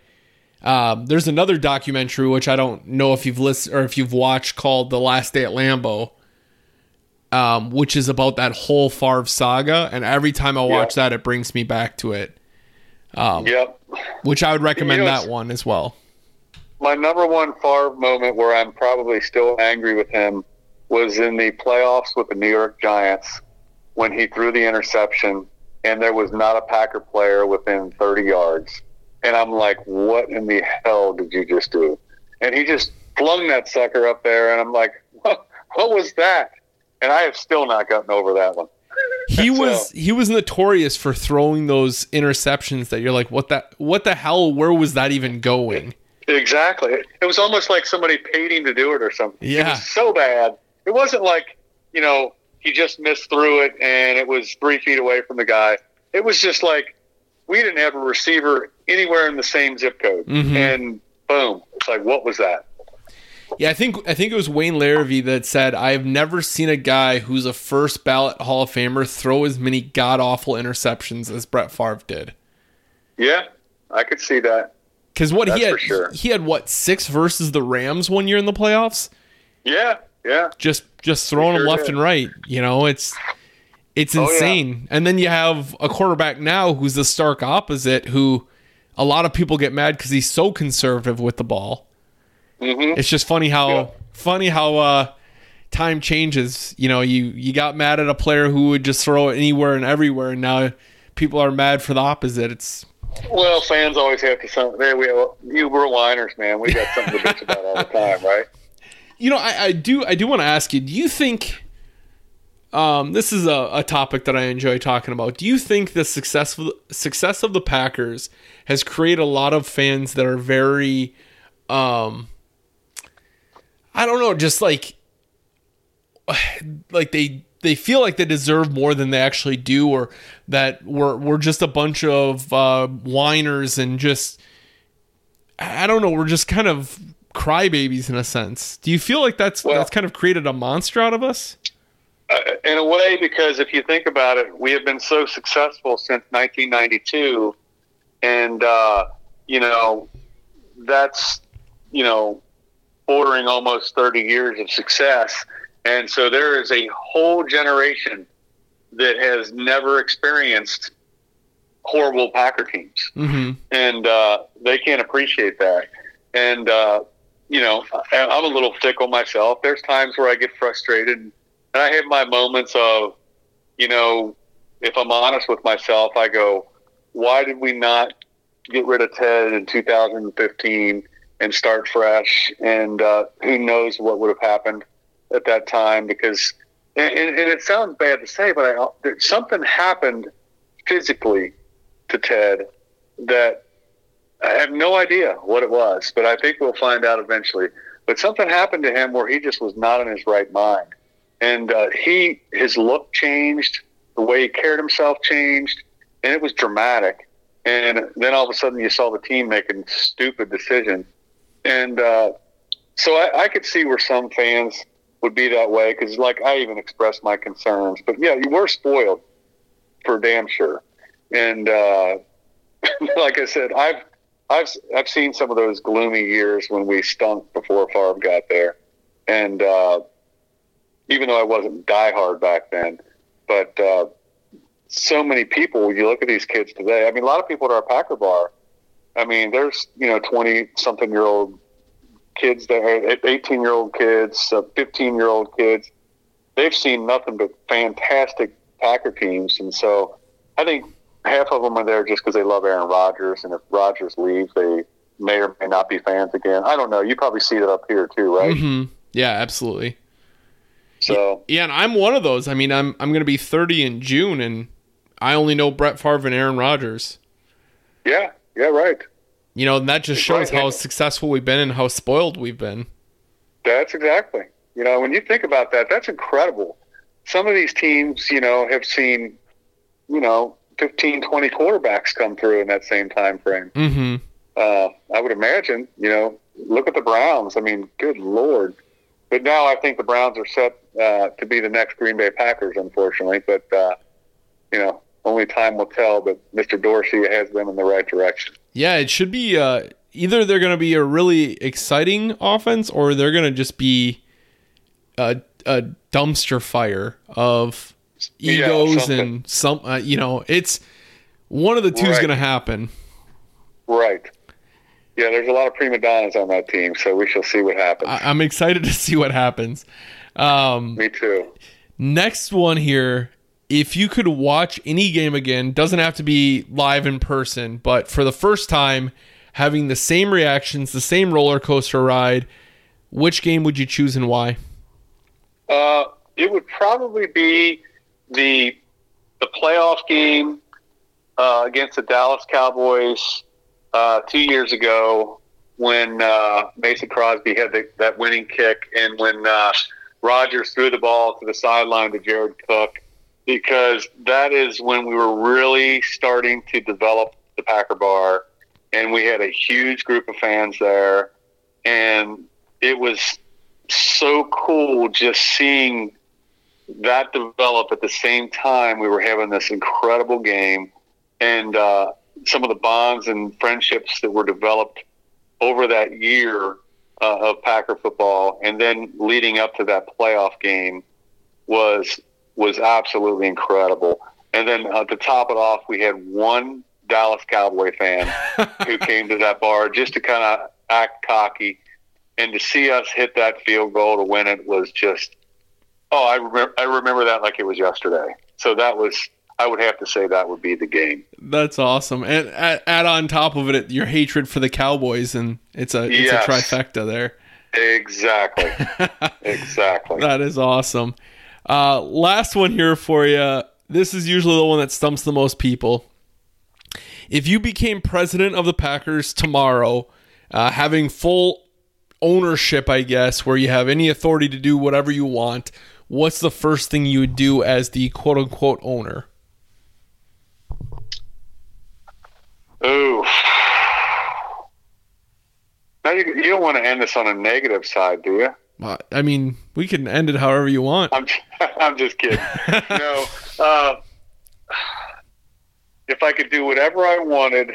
um, there's another documentary which I don't know if you've listened or if you've watched called The Last Day at Lambeau, um, which is about that whole Favre saga. And every time I watch Yeah. that, it brings me back to it. Um, Yep. Which I would recommend You know, that one as well. My number one Favre moment where I'm probably still angry with him was in the playoffs with the New York Giants when he threw the interception and there was not a Packer player within 30 yards. And I'm like, what in the hell did you just do? And he just flung that sucker up there, and I'm like, what, what was that? And I have still not gotten over that one. he So- was he was notorious for throwing those interceptions that you're like what that what the hell where was that even going Exactly. It was almost like somebody paid him to do it or something. It Yeah. was so bad. It wasn't like, you know, he just missed through it and it was three feet away from the guy. It was just like we didn't have a receiver anywhere in the same zip code. Mhm. And boom. It's like, what was that? Yeah i think i think it was wayne larrivee that said i've never seen a guy who's a first ballot hall of famer throw as many god awful interceptions as brett Favre did Yeah, I could see that. because what he had sure. he had what six versus the rams one year in the playoffs Yeah, yeah. just just throwing them left did. and right. You know, it's it's Oh, yeah. insane. And then you have a quarterback now who's the stark opposite, who a lot of people get mad because he's so conservative with the ball. Hmm It's just funny how Yeah. funny how uh, time changes. You know, you you got mad at a player who would just throw it anywhere and everywhere, and now people are mad for the opposite. It's Well, fans always have to some. There we are. You were whiners, man. We got something to bitch about all the time, right? you know, I, I do I do want to ask you, do you think um, this is a, a topic that I enjoy talking about. Do you think the successful success of the Packers has created a lot of fans that are very um I don't know, just like like they they feel like they deserve more than they actually do or that we're we're just a bunch of uh whiners and just I don't know, we're just kind of crybabies in a sense. Do you feel like that's Well- that's kind of created a monster out of us? Uh, in a way, because if you think about it, we have been so successful since 1992, and uh, you know that's you know bordering almost 30 years of success, and so there is a whole generation that has never experienced horrible Packer teams Mm-hmm. and uh, they can't appreciate that. And uh, you know, I'm a little fickle myself. There's times where I get frustrated, and I have my moments of, you know, if I'm honest with myself, I go, "Why did we not get rid of Ted in 2015 and start fresh?" And uh, who knows what would have happened at that time? Because, and, and it sounds bad to say, but I, something happened physically to Ted that I have no idea what it was, but I think we'll find out eventually. But something happened to him where he just was not in his right mind, and uh, he his look changed, the way he carried himself changed, and it was dramatic. And then all of a sudden, you saw the team making stupid decisions, and uh, so I, I could see where some fans would be that way because, like, I even expressed my concerns. But yeah, you were spoiled for damn sure, and. Uh, like I said, I've I've I've seen some of those gloomy years when we stunk before Favre got there, and uh, even though I wasn't diehard back then, but uh, so many people. You look at these kids today. I mean, a lot of people at our Packer bar I mean, there's you know twenty something year old kids there, eighteen year old kids, fifteen year old kids. They've seen nothing but fantastic Packer teams, and so I think half of them are there just because they love Aaron Rodgers, and if Rodgers leaves, they may or may not be fans again. I don't know. You probably see that up here too, right? Mm-hmm. Yeah, absolutely. So yeah, and I'm one of those. I mean, I'm I'm going to be 30 in June, and I only know Brett Favre and Aaron Rodgers. Yeah, yeah, right. You know, and that just shows right. how successful we've been and how spoiled we've been. That's exactly. You know, when you think about that, that's incredible. Some of these teams, you know, have seen, you know, 15, 20 quarterbacks come through in that same time frame. Mm-hmm. Uh, I would imagine, you know, look at the Browns. I mean, good lord. But now I think the Browns are set uh, to be the next Green Bay Packers, unfortunately. But uh, you know, only time will tell. But Mr. Dorsey has them in the right direction. Yeah, it should be. Uh, either they're going to be a really exciting offense, or they're going to just be a, a dumpster fire of egos yeah, and some. Uh, you know, it's one of the two is right. going to happen. Right. Yeah, there's a lot of prima donnas on that team, so we shall see what happens. I- am excited to see what happens. Um, Me too. Next one here. If you could watch any game again, doesn't have to be live in person, but for the first time, having the same reactions, the same roller coaster ride, which game would you choose and why? Uh, it would probably be the the playoff game uh, against the Dallas Cowboys uh, two years ago when uh, Mason Crosby had the, that winning kick and when uh, Rodgers threw the ball to the sideline to Jared Cook, because that is when we were really starting to develop the Packer Bar, and we had a huge group of fans there, and it was so cool just seeing that develop at the same time we were having this incredible game and uh, some of the bonds and friendships that were developed over that year uh, of Packer football, and then leading up to that playoff game was was absolutely incredible. And then uh, to top it off, we had one Dallas Cowboy fan who came to that bar just to kind of act cocky, and to see us hit that field goal to win it was just oh, I remember I remember that like it was yesterday. So that was I would have to say that would be the game. That's awesome, and add, on top of it your hatred for the Cowboys, and it's a it's yes. a trifecta there. Exactly, exactly. That is awesome. Uh, last one here for you. This is usually the one that stumps the most people. If you became president of the Packers tomorrow, uh, having full ownership, I guess, where you have any authority to do whatever you want, what's the first thing you would do as the quote unquote owner? Ooh. Now you, you don't want to end this on a negative side, do you? I mean, we can end it however you want. I'm, I'm just kidding. no, uh, if I could do whatever I wanted,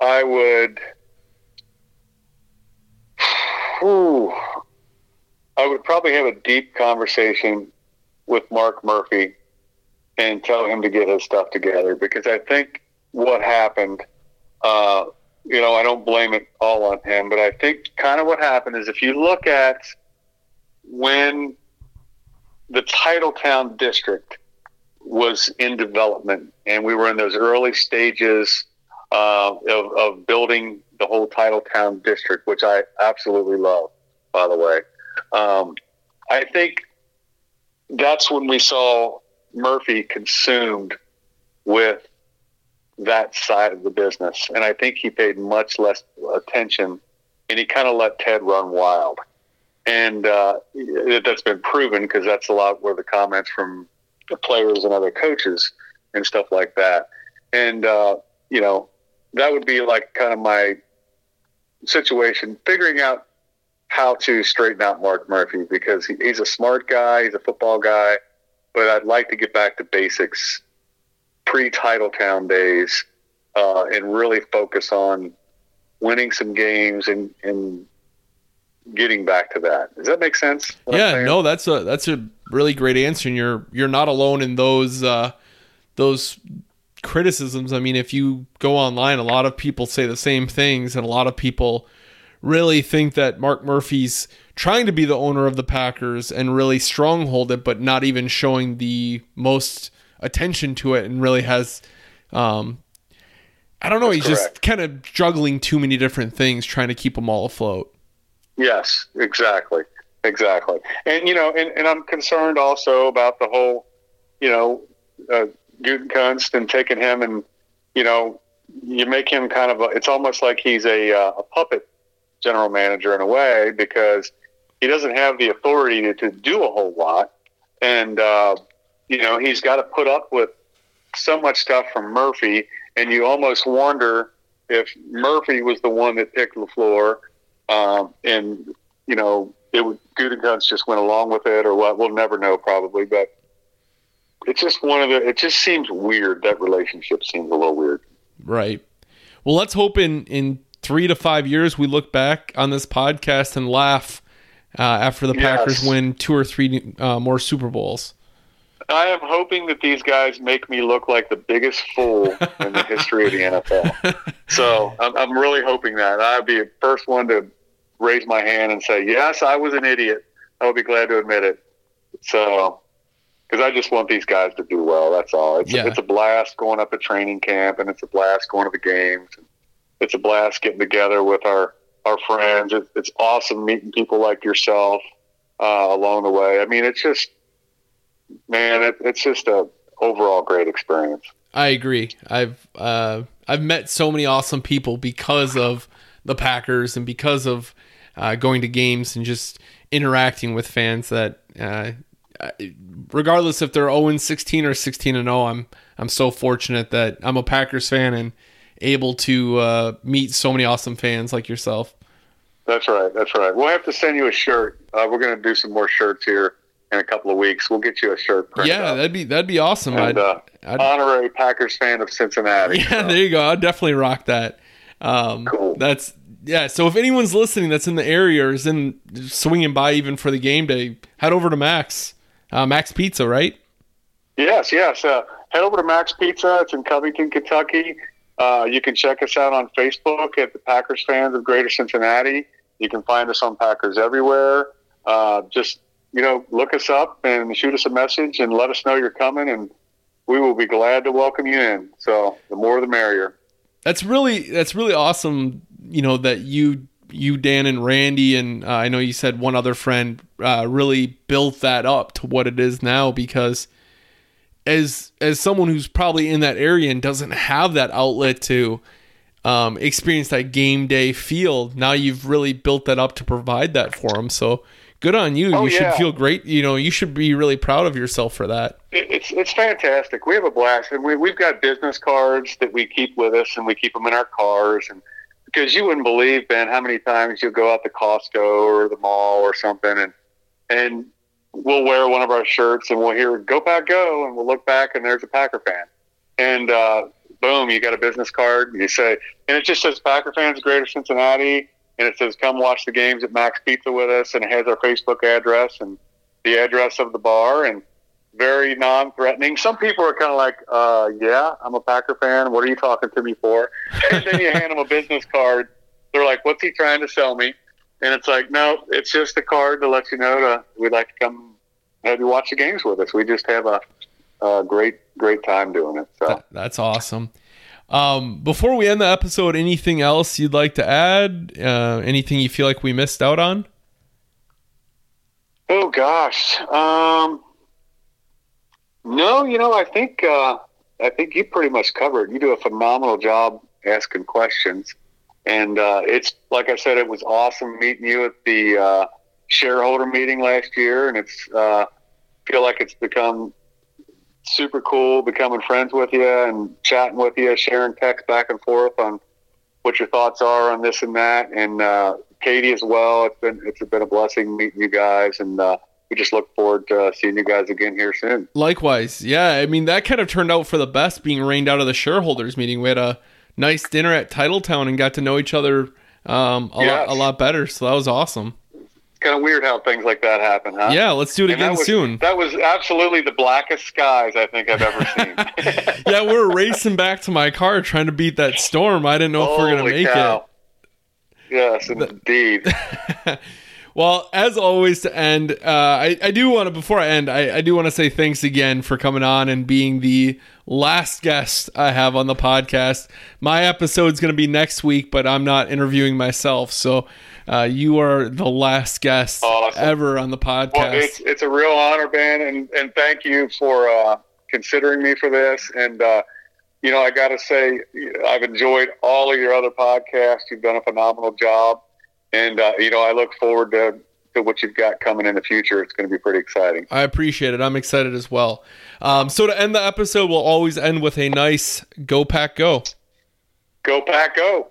I would. Ooh, I would probably have a deep conversation with Mark Murphy and tell him to get his stuff together because I think what happened. Uh, you know, I don't blame it all on him, but I think kind of what happened is if you look at when the Titletown district was in development and we were in those early stages uh, of, of building the whole Titletown district, which I absolutely love, by the way. Um, I think that's when we saw Murphy consumed with that side of the business. And I think he paid much less attention and he kind of let Ted run wild. And uh, that's been proven because that's a lot where the comments from the players and other coaches and stuff like that. And, uh, you know, that would be like kind of my situation, figuring out how to straighten out Mark Murphy because he, he's a smart guy, he's a football guy, but I'd like to get back to basics pre-title town days uh, and really focus on winning some games and, and getting back to that. Does that make sense? Yeah, no, that's a that's a really great answer, and you're you're not alone in those uh, those criticisms. I mean, if you go online, a lot of people say the same things, and a lot of people really think that Mark Murphy's trying to be the owner of the Packers and really stronghold it, but not even showing the most attention to it, and really has, um, I don't know, That's he's correct. just kind of juggling too many different things, trying to keep them all afloat. Yes, exactly, exactly. And you know, and, and I'm concerned also about the whole, you know, uh, Gutekunst and taking him and you know, you make him kind of a. It's almost like he's a uh, a puppet general manager in a way because he doesn't have the authority to, to do a whole lot, and uh, you know, he's got to put up with so much stuff from Murphy, and you almost wonder if Murphy was the one that picked Lafleur um, and you know, it would Gutekunst just went along with it, or what? We'll never know, probably. But it's just one of the. It just seems weird. That relationship seems a little weird. Right. Well, let's hope in in three to five years we look back on this podcast and laugh uh, after the Yes. Packers win two or three uh, more Super Bowls. I am hoping that these guys make me look like the biggest fool in the history of the NFL. So I'm, I'm really hoping that I'd be the first one to raise my hand and say, "Yes, I was an idiot." I would be glad to admit it. So, because I just want these guys to do well. That's all. It's, Yeah. it's a blast going up to training camp, and it's a blast going to the games. It's a blast getting together with our our friends. It's, it's awesome meeting people like yourself uh, along the way. I mean, it's just man, it, it's just a overall great experience. I agree. I've uh, I've met so many awesome people because of the Packers and because of uh, going to games and just interacting with fans. That uh, regardless if they're 0 16 or 16 and 0, I'm I'm so fortunate that I'm a Packers fan and able to uh, meet so many awesome fans like yourself. That's right. That's right. We'll have to send you a shirt. Uh, we're going to do some more shirts here in a couple of weeks. We'll get you a shirt. Yeah, up. that'd be that'd be awesome. and I'd, uh, I'd- honorary Packers fan of Cincinnati. yeah, there you go. I'd definitely rock that. Um, Cool. That's yeah. So if anyone's listening that's in the area or is in swinging by even for the game day, head over to Max, uh, Max Pizza, right? Yes, yes. Uh, head over to Max Pizza. It's in Covington, Kentucky. Uh, you can check us out on Facebook at the Packers fans of Greater Cincinnati. You can find us on Packers everywhere. Uh, just you know, look us up and shoot us a message and let us know you're coming, and we will be glad to welcome you in. So the more the merrier. That's really that's really awesome. You know that you you Dan and Randy and uh, I know you said one other friend uh, really built that up to what it is now because as as someone who's probably in that area and doesn't have that outlet to um, experience that game day feel, now you've really built that up to provide that for them. So good on you. Oh, you should feel great. You know, you should be really proud of yourself for that. It- It's it's fantastic. We have a blast, and we we've got business cards that we keep with us, and we keep them in our cars. And because you wouldn't believe Ben how many times you'll go out to Costco or the mall or something, and and we'll wear one of our shirts, and we'll hear "Go Pack Go," and we'll look back, and there's a Packer fan, and uh, boom, you got a business card. And you say, and it just says Packer fans, Greater Cincinnati, and it says come watch the games at Max Pizza with us, and it has our Facebook address and the address of the bar, and very non-threatening. Some people are kind of like, uh, "Yeah, I'm a Packer fan. What are you talking to me for?" And then you hand them a business card. They're like, "What's he trying to sell me?" And it's like, "No, it's just a card to let you know to we'd like to come have you watch the games with us. We just have a, a great, great time doing it." So. That- that's awesome. Um, before we end the episode, anything else you'd like to add? Uh, anything you feel like we missed out on? Oh gosh. Um, no, you know, I think uh, I think you pretty much covered. You do a phenomenal job asking questions, and uh, it's like I said, it was awesome meeting you at the uh, shareholder meeting last year, and it's uh, feel like it's become super cool becoming friends with you and chatting with you, sharing text back and forth on what your thoughts are on this and that, and uh, Katie as well. It's been it's been a blessing meeting you guys, and uh, we just look forward to seeing you guys again here soon. Likewise, yeah. I mean, that kind of turned out for the best, being rained out of the shareholders meeting. We had a nice dinner at Titletown and got to know each other um, a Yes. lot, a lot better. So that was awesome. Kind of weird how things like that happen, huh? Yeah, let's do it And that again was- soon. That was absolutely the blackest skies I think I've ever seen. yeah, we're racing back to my car trying to beat that storm. I didn't know if we're gonna make cow. Yes, indeed. Well, as always, to end, uh, I, I do want to before I end, I, I do want to say thanks again for coming on and being the last guest I have on the podcast. My episode's going to be next week, but I'm not interviewing myself, so uh, you are the last guest Awesome. ever on the podcast. Well, it's it's a real honor, Ben, and and thank you for uh, considering me for this. And uh, you know, I got to say, I've enjoyed all of your other podcasts. You've done a phenomenal job, and uh, you know, I look forward to to what you've got coming in the future. It's going to be pretty exciting. I appreciate it. I'm excited as well. Um, so to end the episode, we'll always end with a nice "Go Pack Go." Go pack, go!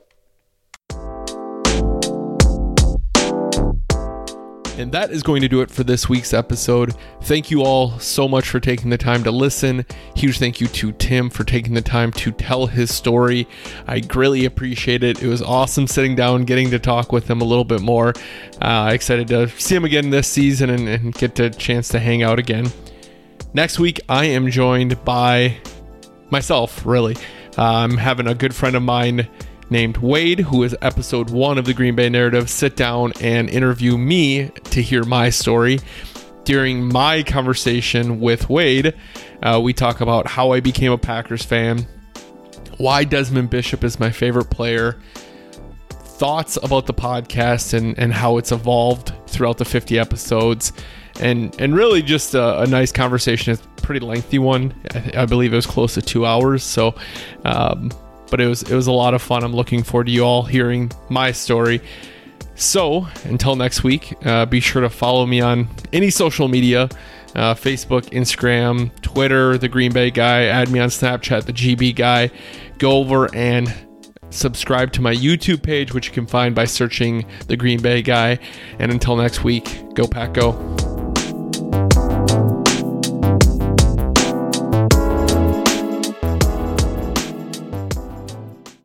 And that is going to do it for this week's episode. Thank you all so much for taking the time to listen. Huge thank you to Tim for taking the time to tell his story. I greatly appreciate it. It was awesome sitting down, getting to talk with him a little bit more. Uh, excited to see him again this season and, and get a chance to hang out again. Next week, I am joined by myself, really. Uh, I'm having a good friend of mine named Wade, who is episode one of the Green Bay Narrative, sit down and interview me to hear my story. During my conversation with Wade, uh, we talk about how I became a Packers fan, why Desmond Bishop is my favorite player, thoughts about the podcast and, and how it's evolved throughout the 50 episodes and and really just a, a nice conversation. It's a pretty lengthy one. I, I believe it was close to two hours so um, but it was it was a lot of fun i'm looking forward to you all hearing my story so until next week uh, be sure to follow me on any social media uh, facebook instagram twitter the green bay guy add me on snapchat the gb guy go over and subscribe to my YouTube page, which you can find by searching the Green Bay guy. And until next week, go pack go.